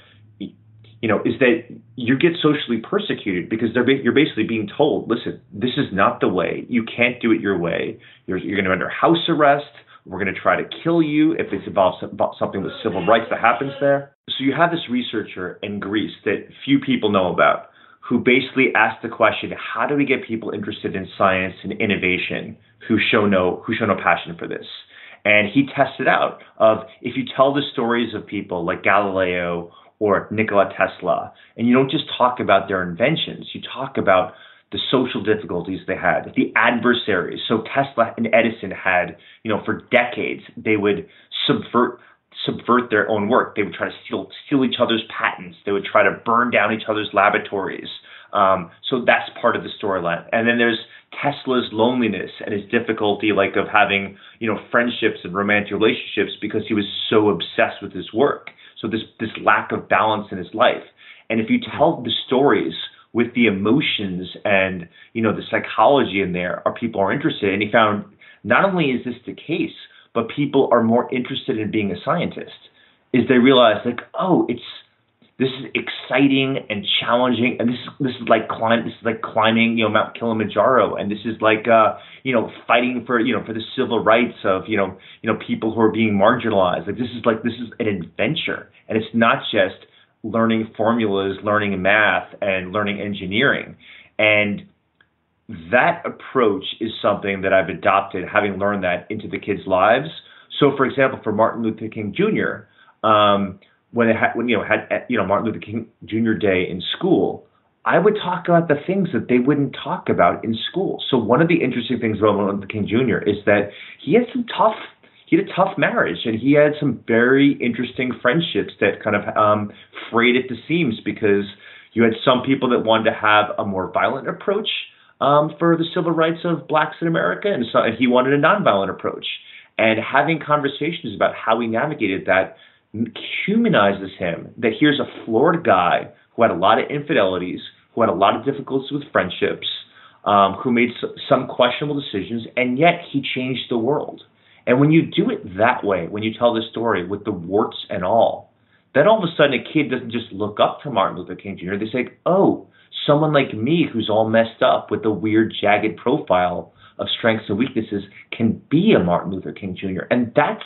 B: you know, is that you get socially persecuted because they're you're basically being told, listen, this is not the way. You can't do it your way. You're you're going to be under house arrest. We're going to try to kill you if it's involves something with civil rights that happens there. So you have this researcher in Greece that few people know about who basically asked the question, how do we get people interested in science and innovation who show no who show no passion for this? And he tested out of if you tell the stories of people like Galileo or Nikola Tesla, and you don't just talk about their inventions, you talk about the social difficulties they had, the adversaries. So Tesla and Edison had, you know, for decades, they would subvert subvert their own work. They would try to steal steal each other's patents. They would try to burn down each other's laboratories. Um, so that's part of the storyline. And then there's Tesla's loneliness and his difficulty, like of having you know friendships and romantic relationships because he was so obsessed with his work. So this this lack of balance in his life. And if you tell the stories with the emotions and you know the psychology in there, are people are interested. And he found not only is this the case, but people are more interested in being a scientist is they realize like oh it's this is exciting and challenging and this is this is like climb this is like climbing you know Mount Kilimanjaro and this is like uh you know fighting for you know for the civil rights of you know you know people who are being marginalized like this is like this is an adventure and it's not just learning formulas learning math and learning engineering and that approach is something that I've adopted, having learned that into the kids' lives. So, for example, for Martin Luther King Jr., um, when it had, when you know had you know Martin Luther King Jr. Day in school, I would talk about the things that they wouldn't talk about in school. So one of the interesting things about Martin Luther King Jr. is that he had some tough he had a tough marriage and he had some very interesting friendships that kind of um, frayed at the seams because you had some people that wanted to have a more violent approach um, for the civil rights of blacks in America, and so and he wanted a nonviolent approach. And having conversations about how he navigated that humanizes him. That here's a flawed guy who had a lot of infidelities, who had a lot of difficulties with friendships, um, who made some questionable decisions, and yet he changed the world. And when you do it that way, when you tell the story with the warts and all, then all of a sudden a kid doesn't just look up to Martin Luther King Jr. They say, "Oh, someone like me who's all messed up with a weird, jagged profile of strengths and weaknesses can be a Martin Luther King Jr. And that's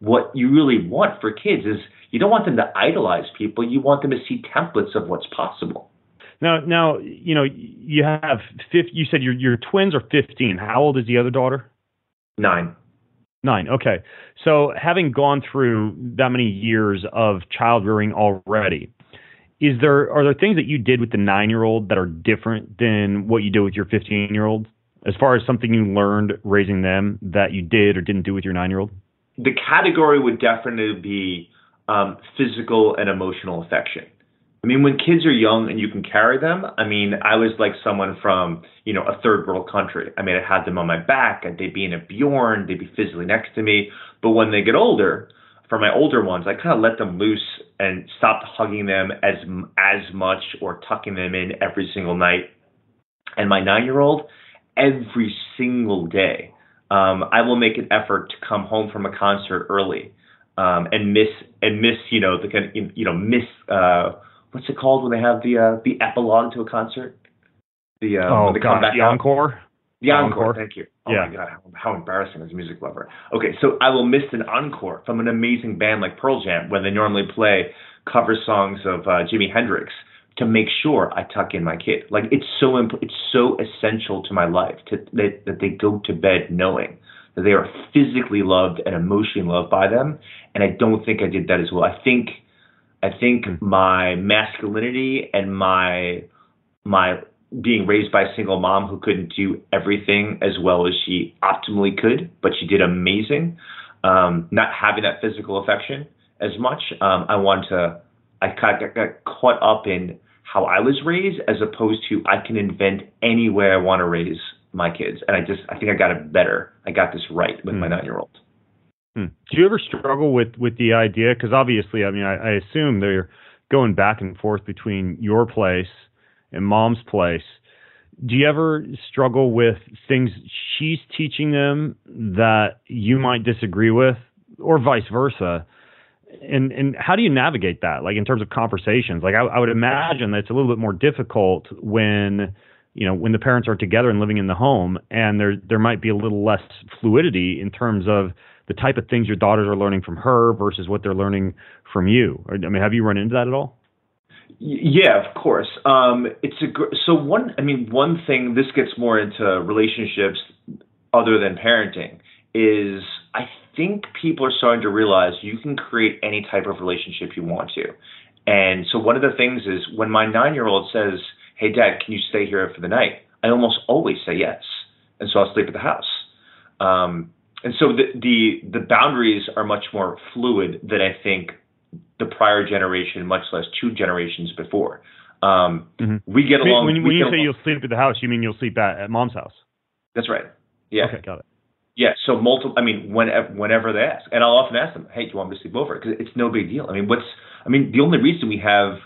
B: what you really want for kids is you don't want them to idolize people. You want them to see templates of what's possible.
D: Now, now, you know, you have 50, you said your your twins are 15. How old is the other daughter?
B: Nine.
D: Nine. Okay. So having gone through that many years of child rearing already, is there are there things that you did with the nine year old that are different than what you did with your 15 year old as far as something you learned raising them that you did or didn't do with your nine year old
B: the category would definitely be um, physical and emotional affection. I mean when kids are young and you can carry them i mean i was like someone from you know a third world country. I mean i had them on my back and they'd be in a bjorn they'd be physically next to me. But when they get older for my older ones, I kind of let them loose and stopped hugging them as as much or tucking them in every single night. And my nine year old, every single day, um, I will make an effort to come home from a concert early um, and miss and miss you know the kind of, you know miss uh, what's it called when they have the uh, the epilogue to a concert?
A: The uh, oh, the God, the encore.
B: The encore. encore. Thank you. Oh yeah. my God, how, how, embarrassing as a music lover. Okay, so I will miss an encore from an amazing band like Pearl Jam when they normally play cover songs of uh, Jimi Hendrix to make sure I tuck in my kid. Like it's so imp- it's so essential to my life to that, that they go to bed knowing that they are physically loved and emotionally loved by them. And I don't think I did that as well. I think I think my masculinity and my my being raised by a single mom who couldn't do everything as well as she optimally could, but she did amazing. Um, not having that physical affection as much, um, I want to. I kind of got caught up in how I was raised as opposed to I can invent any way I want to raise my kids. And I just I think I got it better. I got this right with mm. my hmm. nine year old.
A: Mm. Do you ever struggle with with the idea? Because obviously, I mean, I, I assume they're going back and forth between your place and mom's place. Do you ever struggle with things she's teaching them that you might disagree with, or vice versa? And and how do you navigate that like in terms of conversations? Like I, I, would imagine that it's a little bit more difficult when you know when the parents are together and living in the home and there there might be a little less fluidity in terms of the type of things your daughters are learning from her versus what they're learning from you. I mean have you run into that at all?
B: Yeah of course. Um, it's a so one i mean one thing this gets more into relationships other than parenting is i think people are starting to realize you can create any type of relationship you want to. And so one of the things is when my nine year old says, Hey dad, can you stay here for the night? I almost always say yes. And so I'll sleep at the house. Um, and so the, the the boundaries are much more fluid than I think the prior generation, much less two generations before. Um, mm-hmm. We get along.
A: When, when you say along. you'll sleep at the house, you mean you'll sleep at, at mom's house?
B: That's right. Yeah.
A: Okay, got it.
B: Yeah, so multiple. I mean, whenever whenever they ask, and I'll often ask them, "Hey, do you want me to sleep over?" Because it's no big deal. I mean, what's? I mean, the only reason we have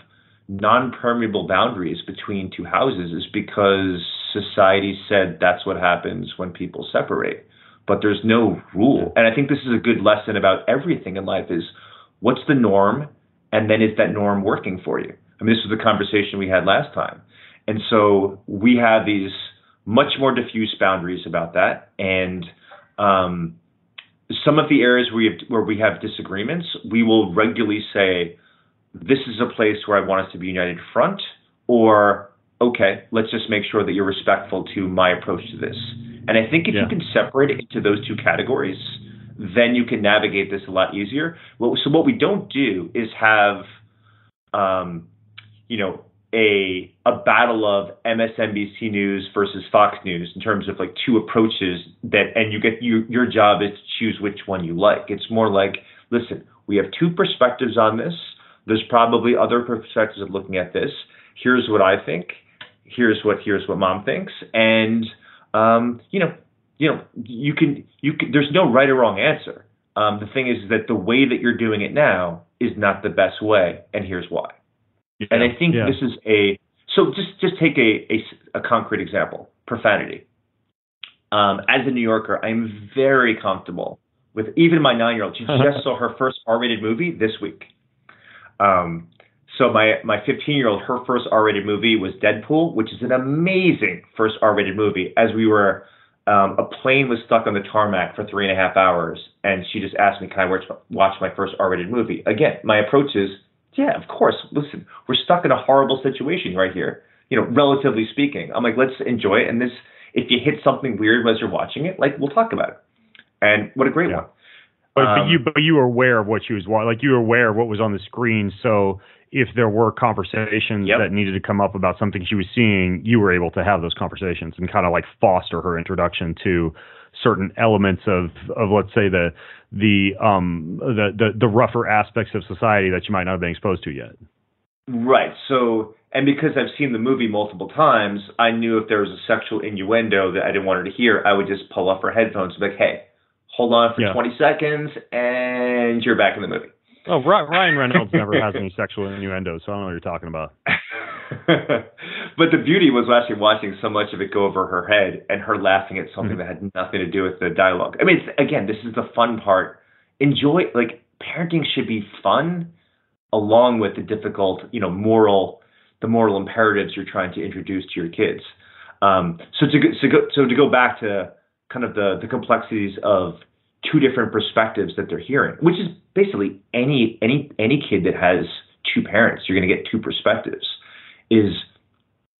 B: non-permeable boundaries between two houses is because society said that's what happens when people separate. But there's no rule, and I think this is a good lesson about everything in life: is what's the norm, and then is that norm working for you? I mean, this was the conversation we had last time, and so we have these much more diffuse boundaries about that, and um, some of the areas where we, have, where we have disagreements, we will regularly say, this is a place where I want us to be united front, or okay, let's just make sure that you're respectful to my approach to this. And I think if yeah. you can separate it into those two categories, then you can navigate this a lot easier. So what we don't do is have, um, you know, a a battle of MSNBC News versus Fox News in terms of like two approaches that and you get you your job is to choose which one you like. It's more like, listen, we have two perspectives on this. There's probably other perspectives of looking at this. Here's what I think. Here's what here's what mom thinks. And um, you know, you know, you can you can there's no right or wrong answer. Um, the thing is that the way that you're doing it now is not the best way, and here's why. Yeah. And I think yeah. this is a so just just take a a, a concrete example: profanity. Um, as a New Yorker, I'm very comfortable with even my nine year old. She just saw her first R rated movie this week. Um, so my my 15 year old, her first R rated movie was Deadpool, which is an amazing first R rated movie. As we were, um, a plane was stuck on the tarmac for three and a half hours, and she just asked me, "Can I watch, watch my first R rated movie?" Again, my approach is yeah, of course. Listen, we're stuck in a horrible situation right here. You know, relatively speaking. I'm like, let's enjoy it. And this, if you hit something weird as you're watching it, like we'll talk about it. And what a great yeah. one.
A: But, um, but you but you were aware of what she was watching. Like you were aware of what was on the screen. So if there were conversations yep. that needed to come up about something she was seeing, you were able to have those conversations and kind of like foster her introduction to certain elements of of let's say the the um the, the the rougher aspects of society that you might not have been exposed to yet.
B: Right. So and because I've seen the movie multiple times, I knew if there was a sexual innuendo that I didn't want her to hear, I would just pull off her headphones and be like, "Hey, hold on for yeah. 20 seconds, and you're back in the movie."
A: Oh, Ryan Reynolds never has any sexual innuendo, so I don't know what you're talking about.
B: but the beauty was actually watching so much of it go over her head and her laughing at something mm-hmm. that had nothing to do with the dialogue. I mean, again, this is the fun part. Enjoy, like, parenting should be fun along with the difficult, you know, moral, the moral imperatives you're trying to introduce to your kids. Um, so to so go, so to go back to kind of the the complexities of two different perspectives that they're hearing, which is basically any any any kid that has two parents, you're going to get two perspectives. Is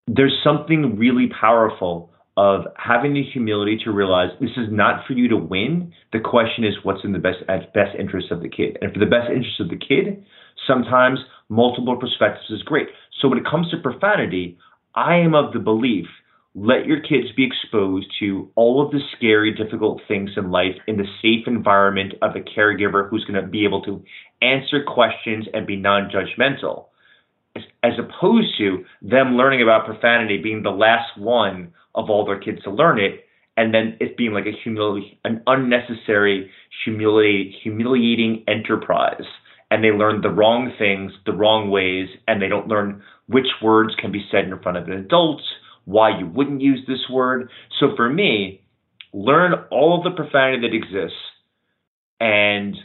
B: there's something really powerful of having the humility to realize this is not for you to win. The question is what's in the best best interest of the kid. And for the best interest of the kid, sometimes multiple perspectives is great. So when it comes to profanity, I am of the belief let your kids be exposed to all of the scary, difficult things in life in the safe environment of a caregiver who's going to be able to answer questions and be non judgmental, as, as opposed to them learning about profanity being the last one of all their kids to learn it. And then it being like a humili- an unnecessary, humiliating, humiliating enterprise. And they learn the wrong things the wrong ways, and they don't learn which words can be said in front of adults why you wouldn't use this word. So for me, learn all of the profanity that exists and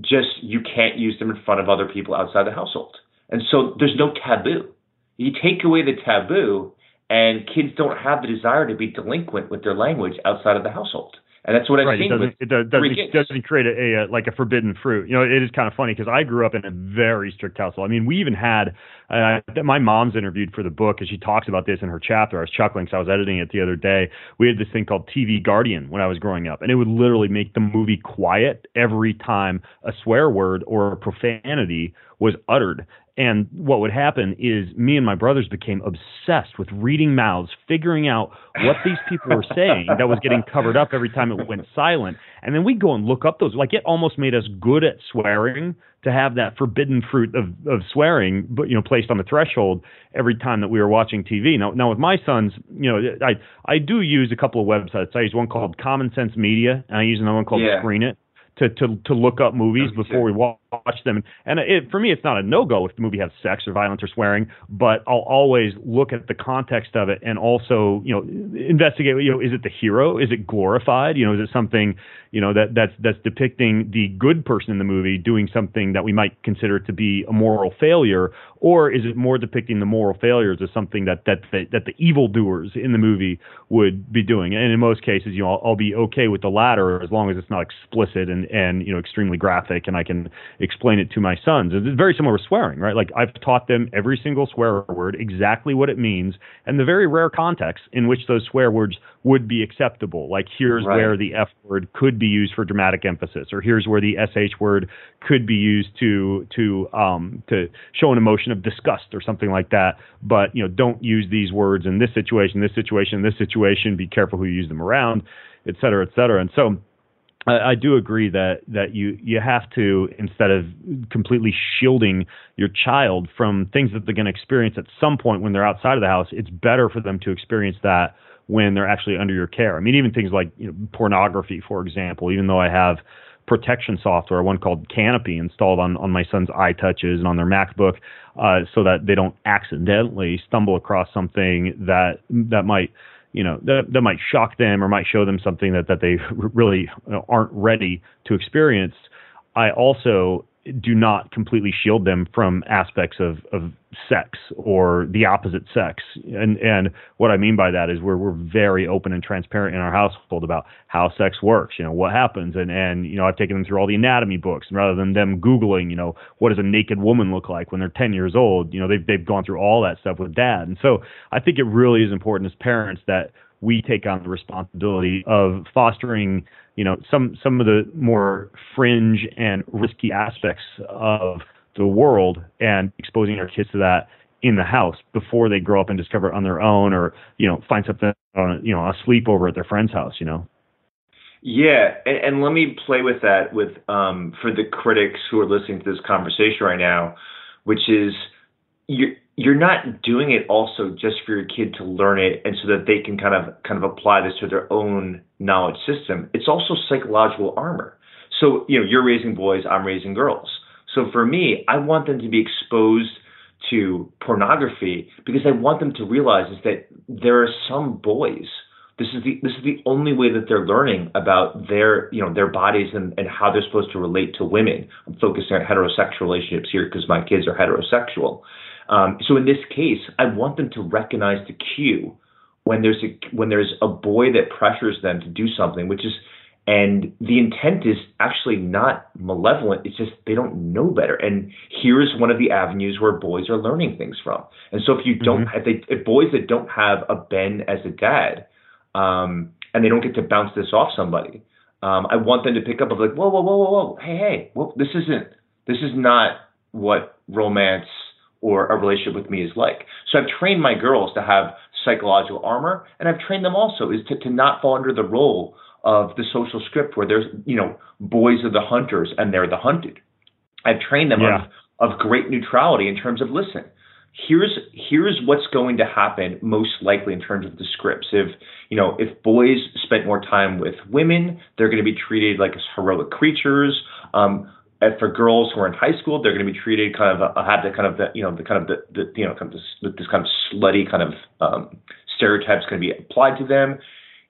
B: just you can't use them in front of other people outside the household. And so there's no taboo. You take away the taboo and kids don't have the desire to be delinquent with their language outside of the household. And that's what I've
A: right.
B: seen.
A: It doesn't,
B: it
A: does, doesn't, doesn't create a, a, like a forbidden fruit. You know, it is kind of funny because I grew up in a very strict household. I mean, we even had uh, my mom's interviewed for the book, and she talks about this in her chapter. I was chuckling because I was editing it the other day. We had this thing called TV Guardian when I was growing up, and it would literally make the movie quiet every time a swear word or a profanity was uttered. And what would happen is me and my brothers became obsessed with reading mouths, figuring out what these people were saying that was getting covered up every time it went silent. And then we'd go and look up those. Like it almost made us good at swearing to have that forbidden fruit of, of swearing, but you know, placed on the threshold every time that we were watching TV. Now, now with my sons, you know, I I do use a couple of websites. I use one called Common Sense Media, and I use another one called yeah. Screen It to to to look up movies before we watch them. And it, for me, it's not a no go if the movie has sex or violence or swearing, but I'll always look at the context of it and also you know investigate. You know, is it the hero? Is it glorified? You know, is it something you know that that's that's depicting the good person in the movie doing something that we might consider to be a moral failure, or is it more depicting the moral failures as something that that that, that the evildoers in the movie would be doing? And in most cases, you know, I'll, I'll be okay with the latter as long as it's not explicit and and you know extremely graphic, and I can explain it to my sons. It's very similar with swearing, right? Like I've taught them every single swear word, exactly what it means, and the very rare context in which those swear words would be acceptable. Like here's right. where the F word could be used for dramatic emphasis, or here's where the SH word could be used to to um, to show an emotion of disgust or something like that. But you know, don't use these words in this situation, this situation, this situation. Be careful who you use them around, et cetera, et cetera. And so I, I do agree that that you you have to instead of completely shielding your child from things that they're going to experience at some point when they're outside of the house, it's better for them to experience that when they're actually under your care. I mean, even things like you know, pornography, for example. Even though I have protection software, one called Canopy, installed on on my son's iTouches and on their MacBook, uh, so that they don't accidentally stumble across something that that might you know that, that might shock them or might show them something that that they really aren't ready to experience. I also do not completely shield them from aspects of, of sex or the opposite sex. And and what I mean by that is we're we're very open and transparent in our household about how sex works, you know, what happens. And and you know, I've taken them through all the anatomy books and rather than them Googling, you know, what does a naked woman look like when they're ten years old, you know, they've they've gone through all that stuff with dad. And so I think it really is important as parents that we take on the responsibility of fostering, you know, some some of the more fringe and risky aspects of the world and exposing our kids to that in the house before they grow up and discover it on their own or you know find something on you know a sleepover at their friend's house you know?
B: Yeah and, and let me play with that with um, for the critics who are listening to this conversation right now which is you're you're not doing it also just for your kid to learn it and so that they can kind of kind of apply this to their own knowledge system. It's also psychological armor. So, you know, you're raising boys, I'm raising girls. So for me, I want them to be exposed to pornography because I want them to realize is that there are some boys. This is the this is the only way that they're learning about their you know their bodies and, and how they're supposed to relate to women. I'm focusing on heterosexual relationships here because my kids are heterosexual. Um, so in this case, I want them to recognize the cue when there's a when there's a boy that pressures them to do something, which is and the intent is actually not malevolent. It's just they don't know better. And here's one of the avenues where boys are learning things from. And so if you don't, mm-hmm. if, they, if boys that don't have a Ben as a dad, um, and they don't get to bounce this off somebody, um, I want them to pick up of like, whoa, whoa, whoa, whoa, whoa, hey, hey, well, this isn't, this is not what romance or a relationship with me is like. So I've trained my girls to have psychological armor, and I've trained them also is to, to not fall under the role of the social script where there's, you know, boys are the hunters and they're the hunted. I've trained them yeah. of, of great neutrality in terms of listen, here's here's what's going to happen most likely in terms of the scripts. If you know, if boys spent more time with women, they're going to be treated like as heroic creatures. Um, and for girls who are in high school, they're going to be treated kind of uh, have the kind of the you know the kind of the, the you know kind of this, this kind of slutty kind of um, stereotypes going to be applied to them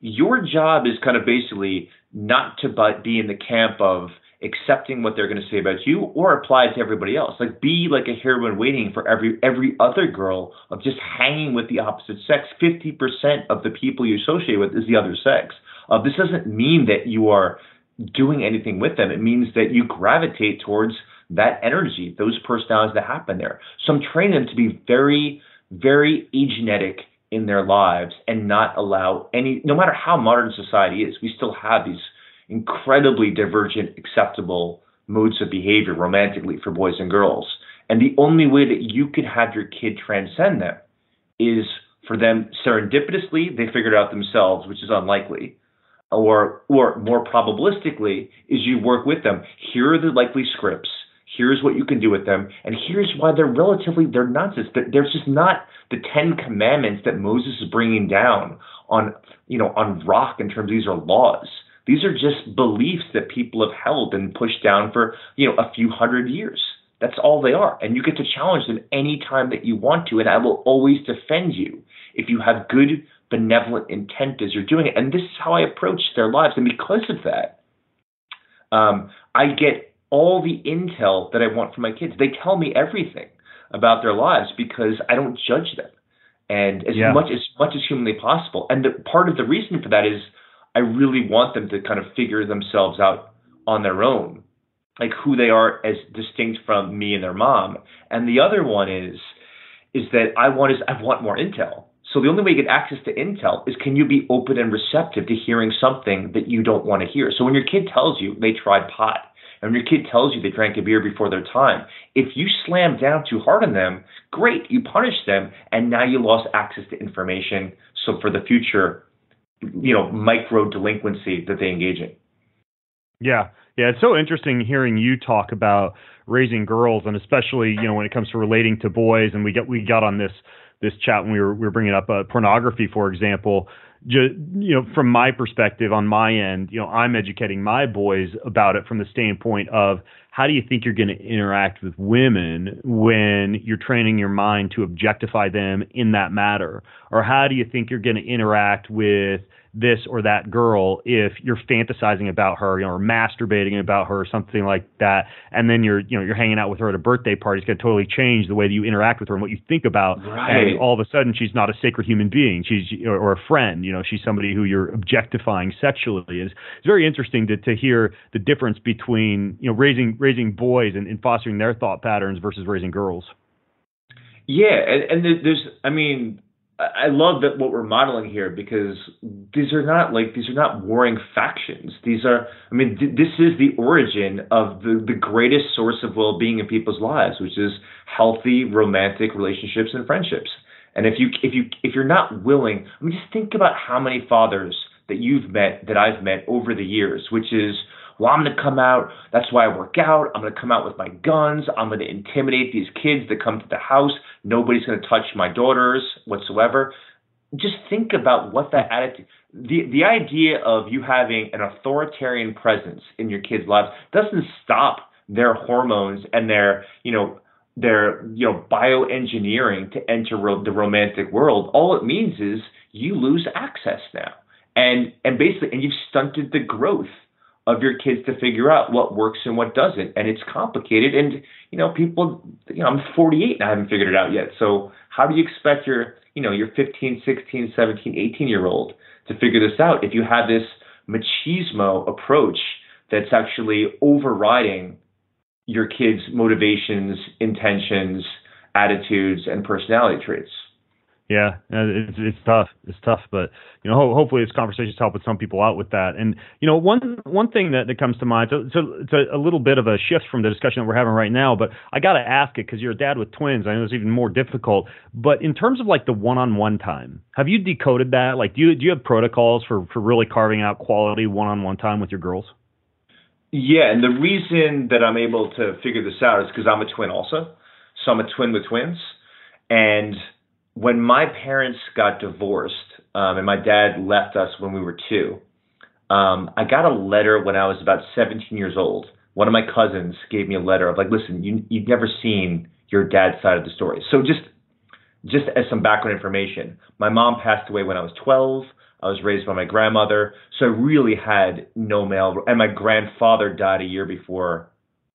B: your job is kind of basically not to but be in the camp of accepting what they're going to say about you or apply it to everybody else. Like be like a heroine waiting for every every other girl of just hanging with the opposite sex. Fifty percent of the people you associate with is the other sex. Uh, this doesn't mean that you are doing anything with them. It means that you gravitate towards that energy, those personalities that happen there. So I'm training them to be very, very agentic in their lives and not allow any, no matter how modern society is, we still have these incredibly divergent, acceptable modes of behavior romantically for boys and girls. And the only way that you could have your kid transcend them is for them serendipitously, they figure it out themselves, which is unlikely. Or, or more probabilistically, is you work with them. Here are the likely scripts Here's what you can do with them, and here's why they're relatively they're nonsense. There's just not the Ten Commandments that Moses is bringing down on you know on rock in terms of these are laws. These are just beliefs that people have held and pushed down for you know a few hundred years. That's all they are, and you get to challenge them any time that you want to, and I will always defend you if you have good benevolent intent as you're doing it. And this is how I approach their lives, and because of that, um, I get all the intel that I want from my kids. They tell me everything about their lives because I don't judge them, and as yeah. much as much as humanly possible. And the, part of the reason for that is I really want them to kind of figure themselves out on their own, like who they are as distinct from me and their mom. And the other one is is that I want is I want more intel. So the only way you get access to intel is can you be open and receptive to hearing something that you don't want to hear. So when your kid tells you they tried pot and when your kid tells you they drank a beer before their time, if you slam down too hard on them, great, you punish them, and now you lost access to information. So for the future, you know, micro delinquency that they engage in.
A: Yeah, yeah, it's so interesting hearing you talk about raising girls, and especially you know when it comes to relating to boys. And we get we got on this this chat when we were we were bringing up uh, pornography, for example just, you know, from my perspective on my end, you know, I'm educating my boys about it from the standpoint of how do you think you're going to interact with women when you're training your mind to objectify them in that matter? Or how do you think you're going to interact with this or that girl if you're fantasizing about her, you know, or masturbating about her or something like that, and then you're, you know, you're hanging out with her at a birthday party, it's going to totally change the way that you interact with her and what you think about.
B: Right.
A: And all of a sudden, she's not a sacred human being. She's or, or a friend. You know, she's somebody who you're objectifying sexually. Is it's very interesting to to hear the difference between you know raising raising boys and, and fostering their thought patterns versus raising girls.
B: Yeah, and, and there's, I mean, I love that what we're modeling here because these are not like these are not warring factions. These are, I mean, th- this is the origin of the the greatest source of well being in people's lives, which is healthy romantic relationships and friendships. And if you if you if you're not willing, I mean, just think about how many fathers that you've met that I've met over the years, which is well, I'm going to come out. That's why I work out. I'm going to come out with my guns. I'm going to intimidate these kids that come to the house. Nobody's going to touch my daughters whatsoever. Just think about what that attitude, the, the idea of you having an authoritarian presence in your kids' lives doesn't stop their hormones and their, you know, their you know bioengineering to enter ro- the romantic world, all it means is you lose access now, and and basically, and you've stunted the growth of your kids to figure out what works and what doesn't, and it's complicated. And you know, people, you know, I'm 48 and I haven't figured it out yet. So how do you expect your you know your 15, 16, 17, 18 year old to figure this out if you have this machismo approach that's actually overriding your kids' motivations, intentions, attitudes, and personality traits.
A: Yeah, uh, it's it's tough. It's tough, but you know, ho- hopefully this conversation's helping some people out with that. And you know, one one thing that, that comes to mind, so, so it's a, a little bit of a shift from the discussion that we're having right now, but I got to ask it because you're a dad with twins. I know it's even more difficult. But in terms of like the one-on-one time, have you decoded that? Like, do you do you have protocols for for really carving out quality one-on-one time with your girls?
B: Yeah, and the reason that I'm able to figure this out is because I'm a twin also. So I'm a twin with twins. And when my parents got divorced, um, and my dad left us when we were two, um, I got a letter when I was about 17 years old. One of my cousins gave me a letter of like, listen, you, you've never seen your dad's side of the story. So just, just as some background information, my mom passed away when I was 12. I was raised by my grandmother, so I really had no male. And my grandfather died a year before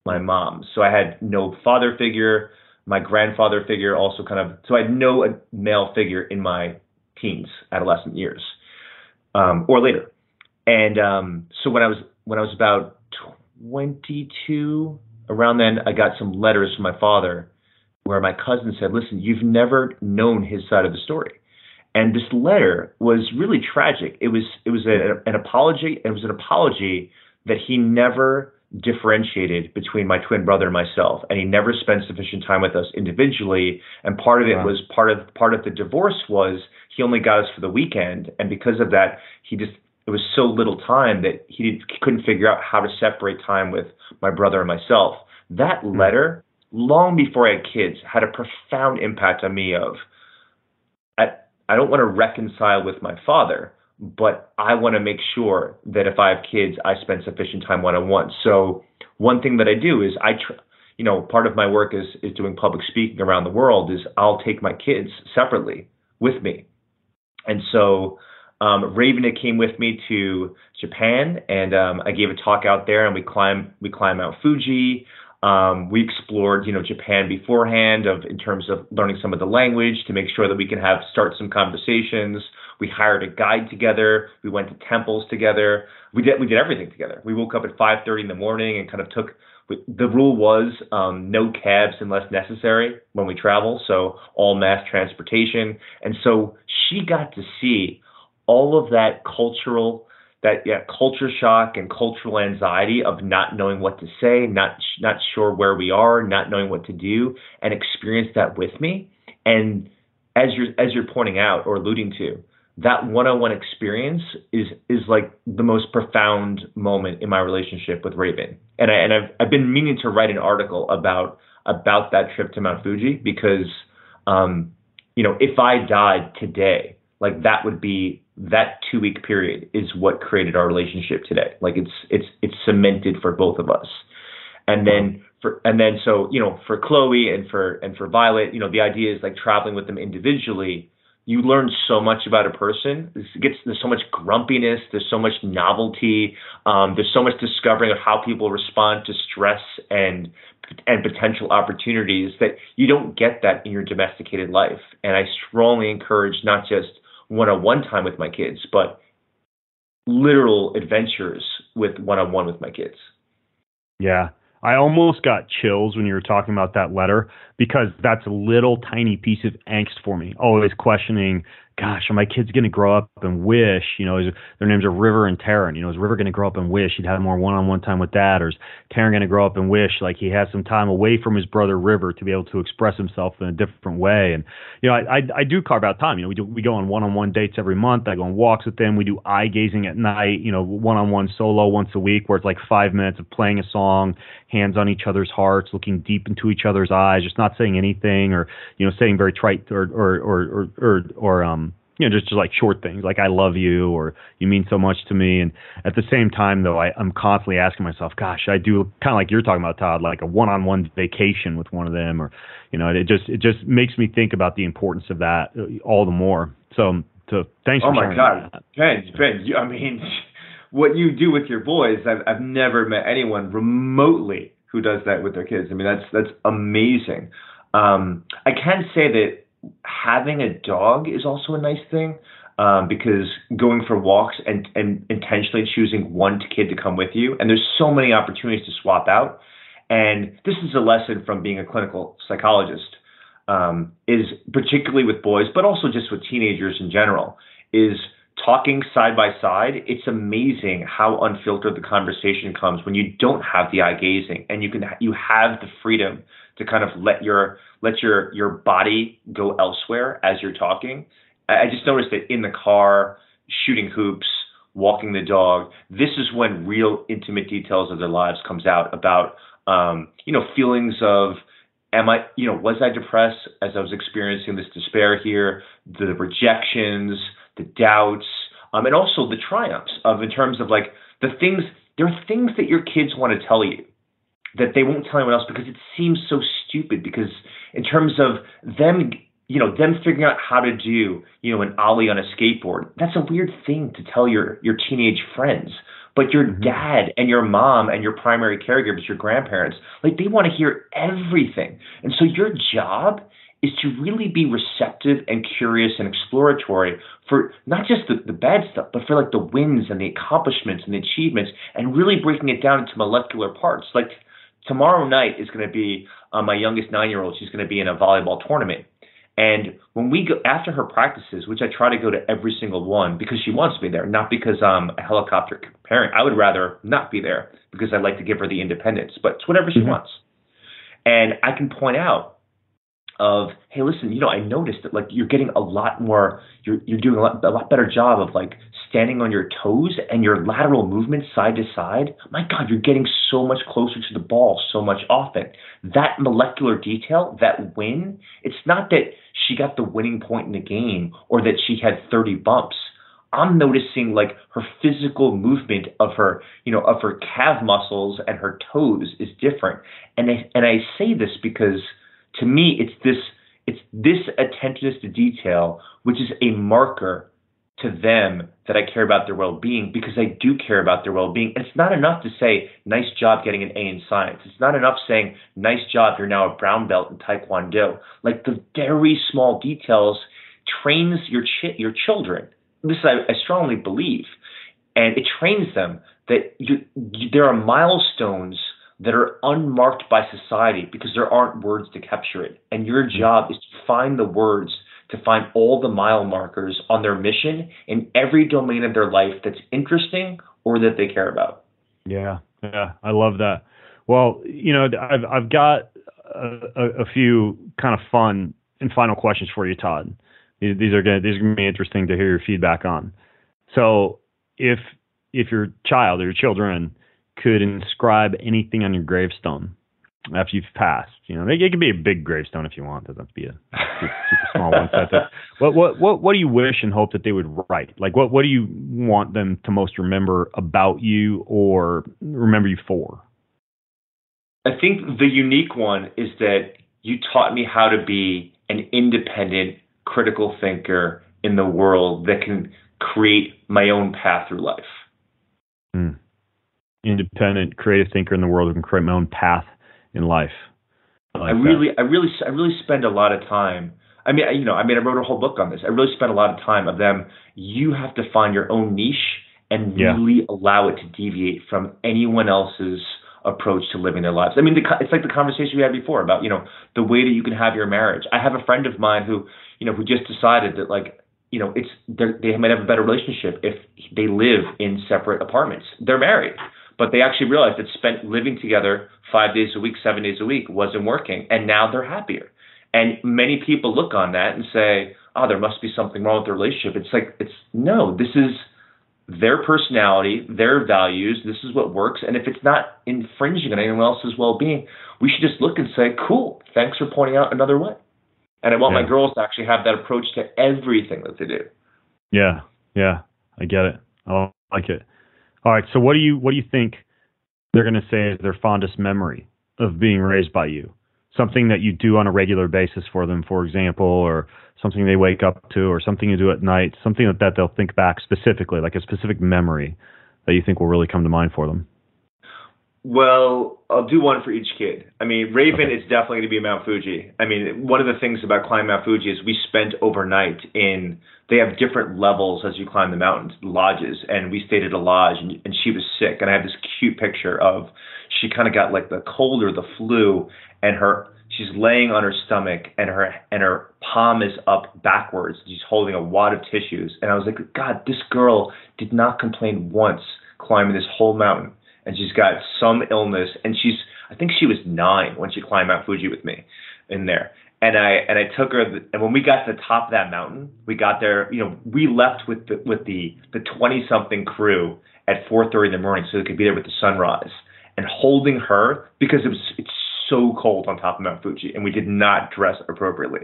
B: my mom, so I had no father figure. My grandfather figure also kind of. So I had no male figure in my teens, adolescent years, um, or later. And um, so when I was when I was about 22, around then, I got some letters from my father where my cousin said, "Listen, you've never known his side of the story." And this letter was really tragic. It was it was a, an apology. It was an apology that he never differentiated between my twin brother and myself, and he never spent sufficient time with us individually. And part of it wow. was part of part of the divorce was he only got us for the weekend, and because of that, he just it was so little time that he, didn't, he couldn't figure out how to separate time with my brother and myself. That hmm. letter, long before I had kids, had a profound impact on me. Of at I don't want to reconcile with my father, but I want to make sure that if I have kids, I spend sufficient time one on one. So one thing that I do is I, tr- you know, part of my work is is doing public speaking around the world. Is I'll take my kids separately with me, and so um, Raven came with me to Japan, and um, I gave a talk out there, and we climb we climb Mount Fuji. Um, we explored, you know, Japan beforehand of in terms of learning some of the language to make sure that we can have start some conversations. We hired a guide together. We went to temples together. We did we did everything together. We woke up at 5:30 in the morning and kind of took. The rule was um, no cabs unless necessary when we travel, so all mass transportation. And so she got to see all of that cultural that yeah, culture shock and cultural anxiety of not knowing what to say, not not sure where we are, not knowing what to do, and experience that with me. And as you're as you're pointing out or alluding to, that one-on-one experience is is like the most profound moment in my relationship with Raven. And I and I've I've been meaning to write an article about about that trip to Mount Fuji because um, you know, if I died today, like that would be that two week period is what created our relationship today. Like it's it's it's cemented for both of us. And then for and then so you know for Chloe and for and for Violet, you know the idea is like traveling with them individually. You learn so much about a person. Gets there's so much grumpiness. There's so much novelty. Um, there's so much discovering of how people respond to stress and and potential opportunities that you don't get that in your domesticated life. And I strongly encourage not just one-on-one time with my kids, but literal adventures with one-on-one with my kids.
A: Yeah. I almost got chills when you were talking about that letter because that's a little tiny piece of angst for me. Always questioning gosh, are my kids going to grow up and wish, you know, is, their names are River and Taryn. You know, is River going to grow up and wish he'd have more one-on-one time with dad, or is Taryn going to grow up and wish like he had some time away from his brother River to be able to express himself in a different way? And you know, I I, I do carve out time. You know, we do we go on one-on-one dates every month. I go on walks with them. We do eye gazing at night. You know, one-on-one solo once a week, where it's like five minutes of playing a song, hands on each other's hearts, looking deep into each other's eyes, just not saying anything or you know saying very trite or or or or, or, or um you know, just, just like short things like I love you or you mean so much to me. And at the same time, though, I, I'm constantly asking myself, gosh, I do kind of like you're talking about, Todd, like a one-on-one vacation with one of them, or you know, it just it just makes me think about the importance of that uh, all the more. So, so thanks.
B: Oh
A: my
B: God, that. Ben, Ben, you, I mean, what you do with your boys, I've I've never met anyone remotely who does that with their kids. I mean, that's that's amazing. Um, I can say that having a dog is also a nice thing um, because going for walks and, and intentionally choosing one kid to come with you, and there's so many opportunities to swap out. And this is a lesson from being a clinical psychologist, um, is particularly with boys, but also just with teenagers in general, is talking side by side. It's amazing how unfiltered the conversation comes when you don't have the eye gazing, and you can you have the freedom to kind of let your let your your body go elsewhere as you're talking. I just noticed that in the car, shooting hoops, walking the dog. This is when real intimate details of their lives comes out about um, you know feelings of am I you know was I depressed as I was experiencing this despair here, the rejections, the doubts, um, and also the triumphs of in terms of like the things. There are things that your kids want to tell you that they won't tell anyone else because it seems so stupid. Because in terms of them, you know, them figuring out how to do, you know, an ollie on a skateboard, that's a weird thing to tell your your teenage friends. But your mm-hmm. dad and your mom and your primary caregivers, your grandparents, like they want to hear everything. And so your job is to really be receptive and curious and exploratory for not just the, the bad stuff, but for like the wins and the accomplishments and the achievements and really breaking it down into molecular parts. Like tomorrow night is going to be uh, my youngest nine year old. She's going to be in a volleyball tournament. And when we go after her practices, which I try to go to every single one because she wants me there, not because I'm a helicopter parent. I would rather not be there because I'd like to give her the independence, but it's whatever she mm-hmm. wants. And I can point out of hey listen you know i noticed that like you're getting a lot more you're you're doing a lot, a lot better job of like standing on your toes and your lateral movement side to side. My god you're getting so much closer to the ball so much often. That molecular detail that win it's not that she got the winning point in the game or that she had 30 bumps. I'm noticing like her physical movement of her, you know, of her calf muscles and her toes is different. And I, and I say this because to me, it's this it's this attentiveness to detail which is a marker to them that I care about their well-being because I do care about their well-being. It's not enough to say nice job getting an A in science. It's not enough saying nice job you're now a brown belt in taekwondo. Like the very small details trains your your children. This I, I strongly believe, and it trains them that you, you, there are milestones that are unmarked by society because there aren't words to capture it. And your job is to find the words to find all the mile markers on their mission in every domain of their life that's interesting or that they care about.
A: Yeah, yeah, I love that. Well, you know, I've I've got a, a few kind of fun and final questions for you, Todd. These are gonna these are gonna be interesting to hear your feedback on. So, if if your child or your children could inscribe anything on your gravestone after you've passed. You know, it, it could be a big gravestone if you want. It doesn't have to be a super, super small one. what what what what do you wish and hope that they would write? Like what what do you want them to most remember about you or remember you for?
B: I think the unique one is that you taught me how to be an independent, critical thinker in the world that can create my own path through life.
A: Mm independent, creative thinker in the world who can create my own path in life.
B: I, like I really, that. I really, I really spend a lot of time. I mean, you know, I mean, I wrote a whole book on this. I really spent a lot of time of them. You have to find your own niche and really allow it to deviate from anyone else's approach to living their lives. I mean, the, it's like the conversation we had before about, you know, the way that you can have your marriage. I have a friend of mine who, you know, who just decided that like, you know, it's they might have a better relationship if they live in separate apartments. They're married, but they actually realized that spent living together five days a week, seven days a week wasn't working, and now they're happier. And many people look on that and say, "Oh, there must be something wrong with the relationship." It's like it's no. This is their personality, their values. This is what works. And if it's not infringing on anyone else's well-being, we should just look and say, "Cool, thanks for pointing out another way." And I want yeah. my girls to actually have that approach to everything that they do.
A: Yeah, yeah, I get it. I like it. All right, so what do you what do you think they're going to say is their fondest memory of being raised by you? Something that you do on a regular basis for them, for example, or something they wake up to, or something you do at night, something that, that they'll think back specifically, like a specific memory that you think will really come to mind for them.
B: Well, I'll do one for each kid. I mean, Raven is definitely going to be Mount Fuji. I mean, one of the things about climbing Mount Fuji is we spent overnight in. They have different levels as you climb the mountains, lodges, and we stayed at a lodge, and, and she was sick. And I have this cute picture of she kind of got like the cold or the flu, and her she's laying on her stomach, and her and her palm is up backwards. She's holding a wad of tissues, and I was like, God, this girl did not complain once climbing this whole mountain and she's got some illness, and she's I think she was nine when she climbed Mount Fuji with me in there. And I and I took her, and when we got to the top of that mountain, we got there. You know, we left with the with the the twenty something crew at 4:30 in the morning, so they could be there with the sunrise. And holding her because it was it's so cold on top of Mount Fuji, and we did not dress appropriately.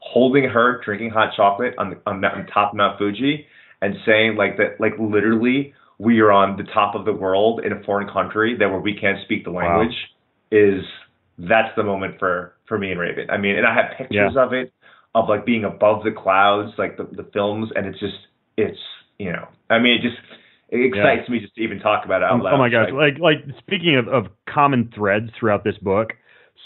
B: Holding her, drinking hot chocolate on the on, on top of Mount Fuji, and saying like that, like literally we are on the top of the world in a foreign country that where we can't speak the language wow. is that's the moment for for me and Raven. I mean, and I have pictures yeah. of it of like being above the clouds, like the the films, and it's just it's you know, I mean, it just it excites yeah. me just to even talk about it out oh, loud.
A: Oh my gosh! Like like speaking of, of common threads throughout this book,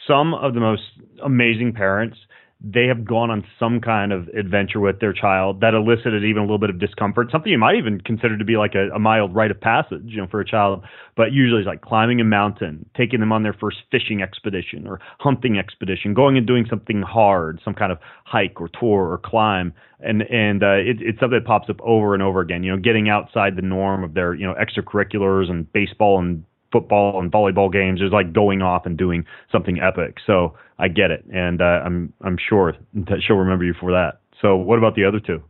A: some of the most amazing parents they have gone on some kind of adventure with their child that elicited even a little bit of discomfort, something you might even consider to be like a, a mild rite of passage, you know, for a child. But usually it's like climbing a mountain, taking them on their first fishing expedition or hunting expedition, going and doing something hard, some kind of hike or tour or climb. And and uh, it, it's something that pops up over and over again. You know, getting outside the norm of their you know extracurriculars and baseball and football and volleyball games is like going off and doing something epic. So I get it, and uh, I'm I'm sure that she'll remember you for that. So what about the other two?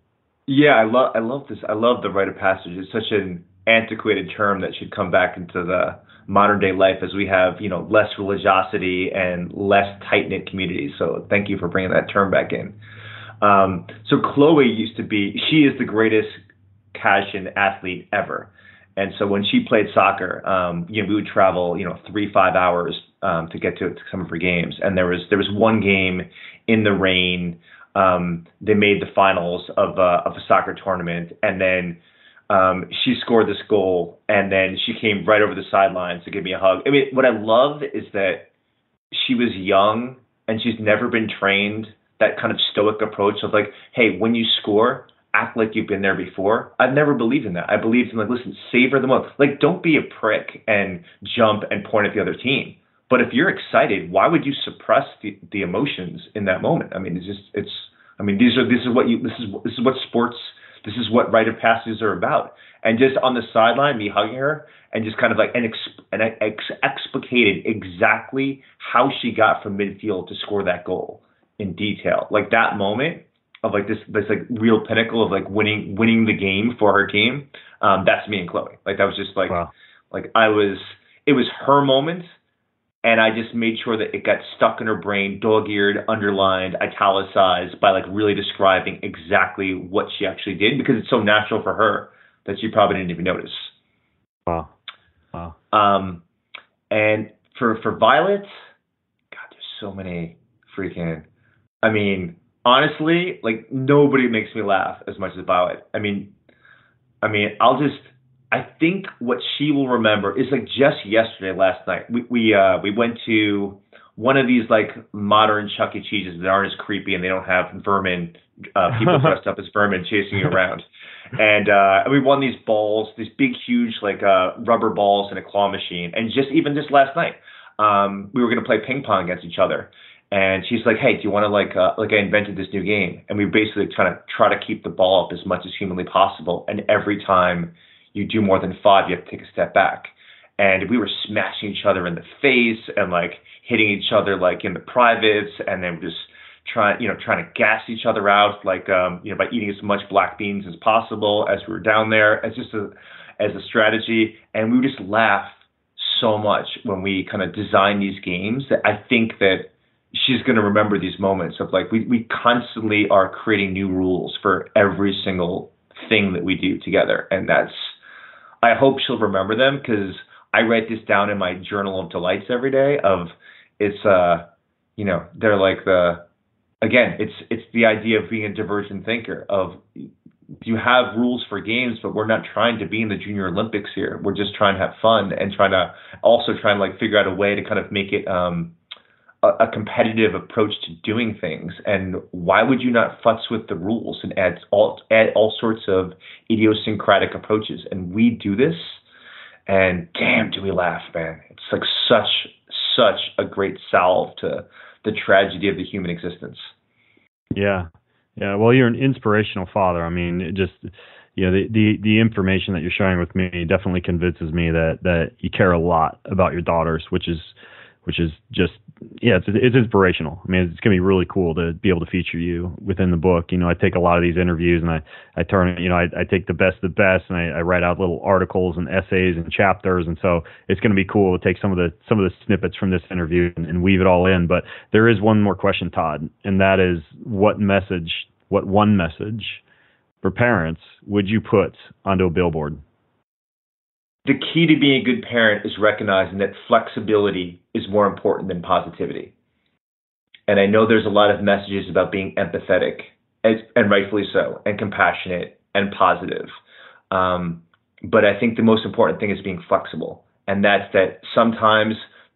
B: Yeah, I love I love this. I love the rite of passage. It's such an antiquated term that should come back into the modern day life as we have you know less religiosity and less tight knit communities. So thank you for bringing that term back in. Um, so Chloe used to be she is the greatest Kajan athlete ever. And so when she played soccer, um, you know, we would travel, you know, three five hours um, to get to, to some of her games. And there was there was one game in the rain. Um, they made the finals of uh, of a soccer tournament, and then um, she scored this goal, and then she came right over the sidelines to give me a hug. I mean, what I love is that she was young and she's never been trained that kind of stoic approach of like, hey, when you score, act like you've been there before. I've never believed in that. I believed in like, listen, savor the moment. Like, don't be a prick and jump and point at the other team. But if you're excited, why would you suppress the, the emotions in that moment? I mean, it's just it's. I mean, these are this is what you this is this is what sports this is what rite of passages are about. And just on the sideline, me hugging her and just kind of like and, exp- and ex- explicated exactly how she got from midfield to score that goal in detail. Like that moment of like this this like real pinnacle of like winning winning the game for her team. Um, that's me and Chloe. Like that was just like wow. like I was it was her moment and I just made sure that it got stuck in her brain, dog-eared, underlined, italicized by like really describing exactly what she actually did because it's so natural for her that she probably didn't even notice.
A: Wow. Wow.
B: Um, and for for Violet, God, there's so many freaking. I mean, honestly, like nobody makes me laugh as much as Violet. I mean, I mean, I'll just. I think what she will remember is like just yesterday, last night. We we uh we went to one of these like modern Chuck E. Cheeses that aren't as creepy and they don't have vermin, uh, people dressed up as vermin chasing you around. And uh, we won these balls, these big, huge like uh, rubber balls in a claw machine. And just even just last night, um, we were going to play ping pong against each other and she's like, "Hey, do you want to like uh, like I invented this new game?" And we basically kind of try to keep the ball up as much as humanly possible. And every time you do more than five, you have to take a step back. And we were smashing each other in the face and like hitting each other like in the privates, and then just trying you know trying to gas each other out like um, you know by eating as much black beans as possible as we were down there as just a as a strategy. And we would just laugh so much when we kind of design these games that I think that she's going to remember these moments of like we, we constantly are creating new rules for every single thing that we do together, and that's. I hope she'll remember them because I write this down in my journal of delights every day. Of it's uh, you know, they're like the again, it's it's the idea of being a divergent thinker. Of you have rules for games, but we're not trying to be in the Junior Olympics here. We're just trying to have fun and trying to also trying to like figure out a way to kind of make it um, a, competitive approach to doing things. And why would you not futz with the rules and add all add all sorts of idiosyncratic approaches? And we do this, and damn, do we laugh, man! It's like such such a great salve to the tragedy of the human existence.
A: Yeah, yeah. Well, you're an inspirational father. I mean, it just you know the, the the information that you're sharing with me definitely convinces me that that you care a lot about your daughters, which is which is just yeah, it's it's inspirational. I mean, it's gonna be really cool to be able to feature you within the book. You know, I take a lot of these interviews and I I turn it. you know I, I take the best of the best and I, I write out little articles and essays and chapters, and so it's gonna be cool to take some of the some of the snippets from this interview and, and weave it all in. But there is one more question, Todd, and that is what message, what one message for parents would you put onto a billboard?
B: The key to being a good parent is recognizing that flexibility is more important than positivity. And I know there's a lot of messages about being empathetic, and, and rightfully so, and compassionate and positive. Um, but I think the most important thing is being flexible. And that's that sometimes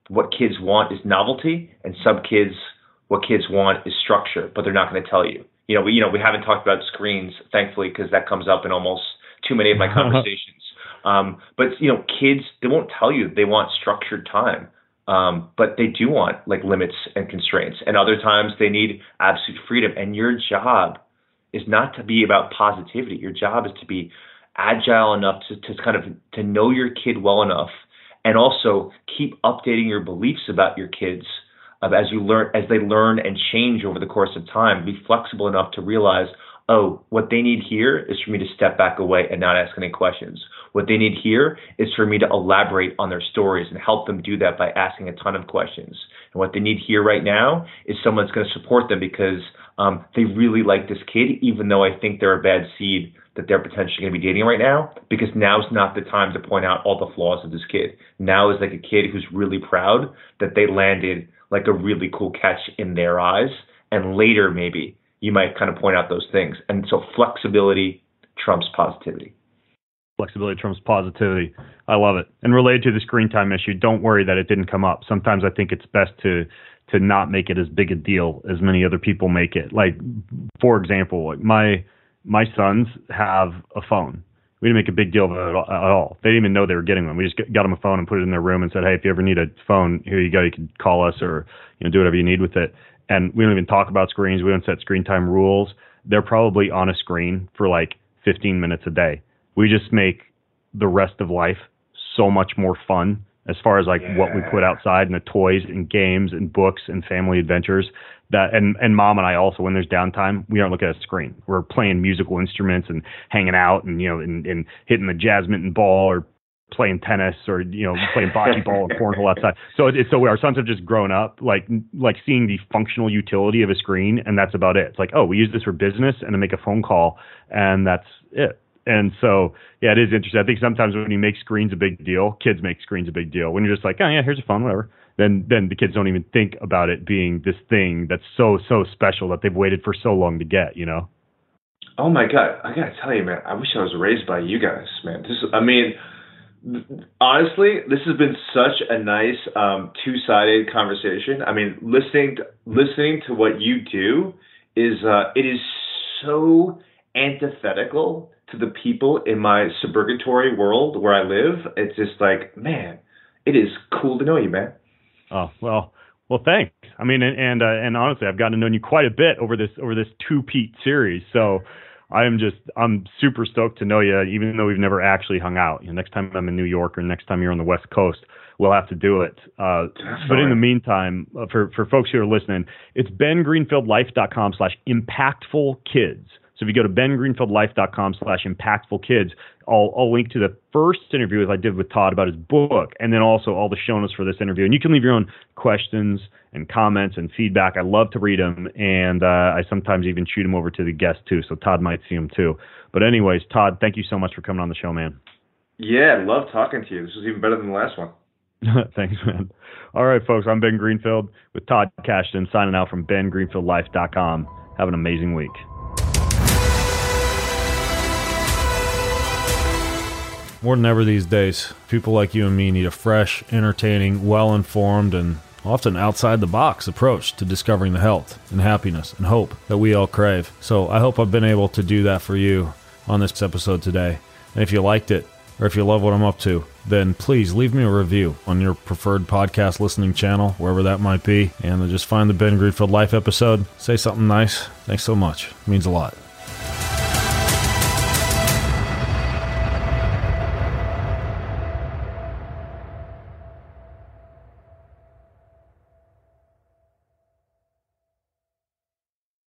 B: what kids want is novelty, and some kids, what kids want is structure, but they're not going to tell you. You know, we, you know, we haven't talked about screens, thankfully, because that comes up in almost too many of my conversations. Um, but you know, kids they won't tell you they want structured time, um, but they do want like limits and constraints. And other times they need absolute freedom. And your job is not to be about positivity. Your job is to be agile enough to, to kind of to know your kid well enough, and also keep updating your beliefs about your kids as you learn as they learn and change over the course of time. Be flexible enough to realize oh, what they need here is for me to step back away and not ask any questions. What they need here is for me to elaborate on their stories and help them do that by asking a ton of questions. And what they need here right now is someone that's going to support them because um, they really like this kid, even though I think they're a bad seed that they're potentially going to be dating right now, because now's not the time to point out all the flaws of this kid. Now is like a kid who's really proud that they landed like a really cool catch in their eyes. And later, maybe you might kind of point out those things. And so flexibility trumps positivity.
A: Flexibility trumps positivity. I love it. And related to the screen time issue, don't worry that it didn't come up. Sometimes I think it's best to to not make it as big a deal as many other people make it. Like for example, like my my sons have a phone. We didn't make a big deal of it at all. They didn't even know they were getting one. We just got them a phone and put it in their room and said, "Hey, if you ever need a phone, here you go. You can call us or you know do whatever you need with it." and we don't even talk about screens. We don't set screen time rules. They're probably on a screen for like 15 minutes a day. We just make the rest of life so much more fun as far as like yeah. what we put outside and the toys and games and books and family adventures that and and mom and I also when there's downtime we aren't looking at a screen we're playing musical instruments and hanging out and you know and, and hitting the jasmine ball or playing tennis or you know playing bocce ball or cornhole outside. So it's so our sons have just grown up like like seeing the functional utility of a screen, and that's about it. It's like oh, we use this for business and to make a phone call, and that's it. And so yeah, it is interesting. I think sometimes when you make screens a big deal, kids make screens a big deal. When you're just like oh yeah, here's a phone, whatever. Then then the kids don't even think about it being this thing that's so so special that they've waited for so long to get. You know.
B: Oh my god, I gotta tell you, man. I wish I was raised by you guys, man. This, I mean honestly, this has been such a nice um, two-sided conversation. I mean, listening to, listening to what you do is uh, it is so antithetical to the people in my suburgatory world where I live. It's just like, man, it is cool to know you, man.
A: Oh well, well, thanks. I mean, and and, uh, and honestly, I've gotten to know you quite a bit over this over this two Pete series. So I am just I'm super stoked to know you, even though we've never actually hung out. You know, next time I'm in New York or next time you're on the West Coast, we'll have to do it. Uh, but in the meantime, uh, for for folks who are listening, it's bengreenfieldlife.com slash impactful kids.
D: So if you go to bengreenfieldlife.com slash impactful kids, I'll, I'll link to the first interview as I did with Todd about his book, and then also all the show notes for this interview. And you can leave your own questions and comments and feedback. I love to read them, and uh, I sometimes even shoot them over to the guest too. So Todd might see them too. But anyways, Todd, thank you so much for coming on the show, man.
B: Yeah, I love talking to you. This was even better than the last one.
D: Thanks, man. All right, folks, I'm Ben Greenfield with Todd Kashdan signing out from bengreenfieldlife.com. Have an amazing week.
A: More than ever these days, people like you and me need a fresh, entertaining, well informed, and often outside the box approach to discovering the health and happiness and hope that we all crave. So I hope I've been able to do that for you on this episode today. And if you liked it, or if you love what I'm up to, then please leave me a review on your preferred podcast listening channel, wherever that might be, and just find the Ben Greenfield Life episode. Say something nice. Thanks so much. It means a lot.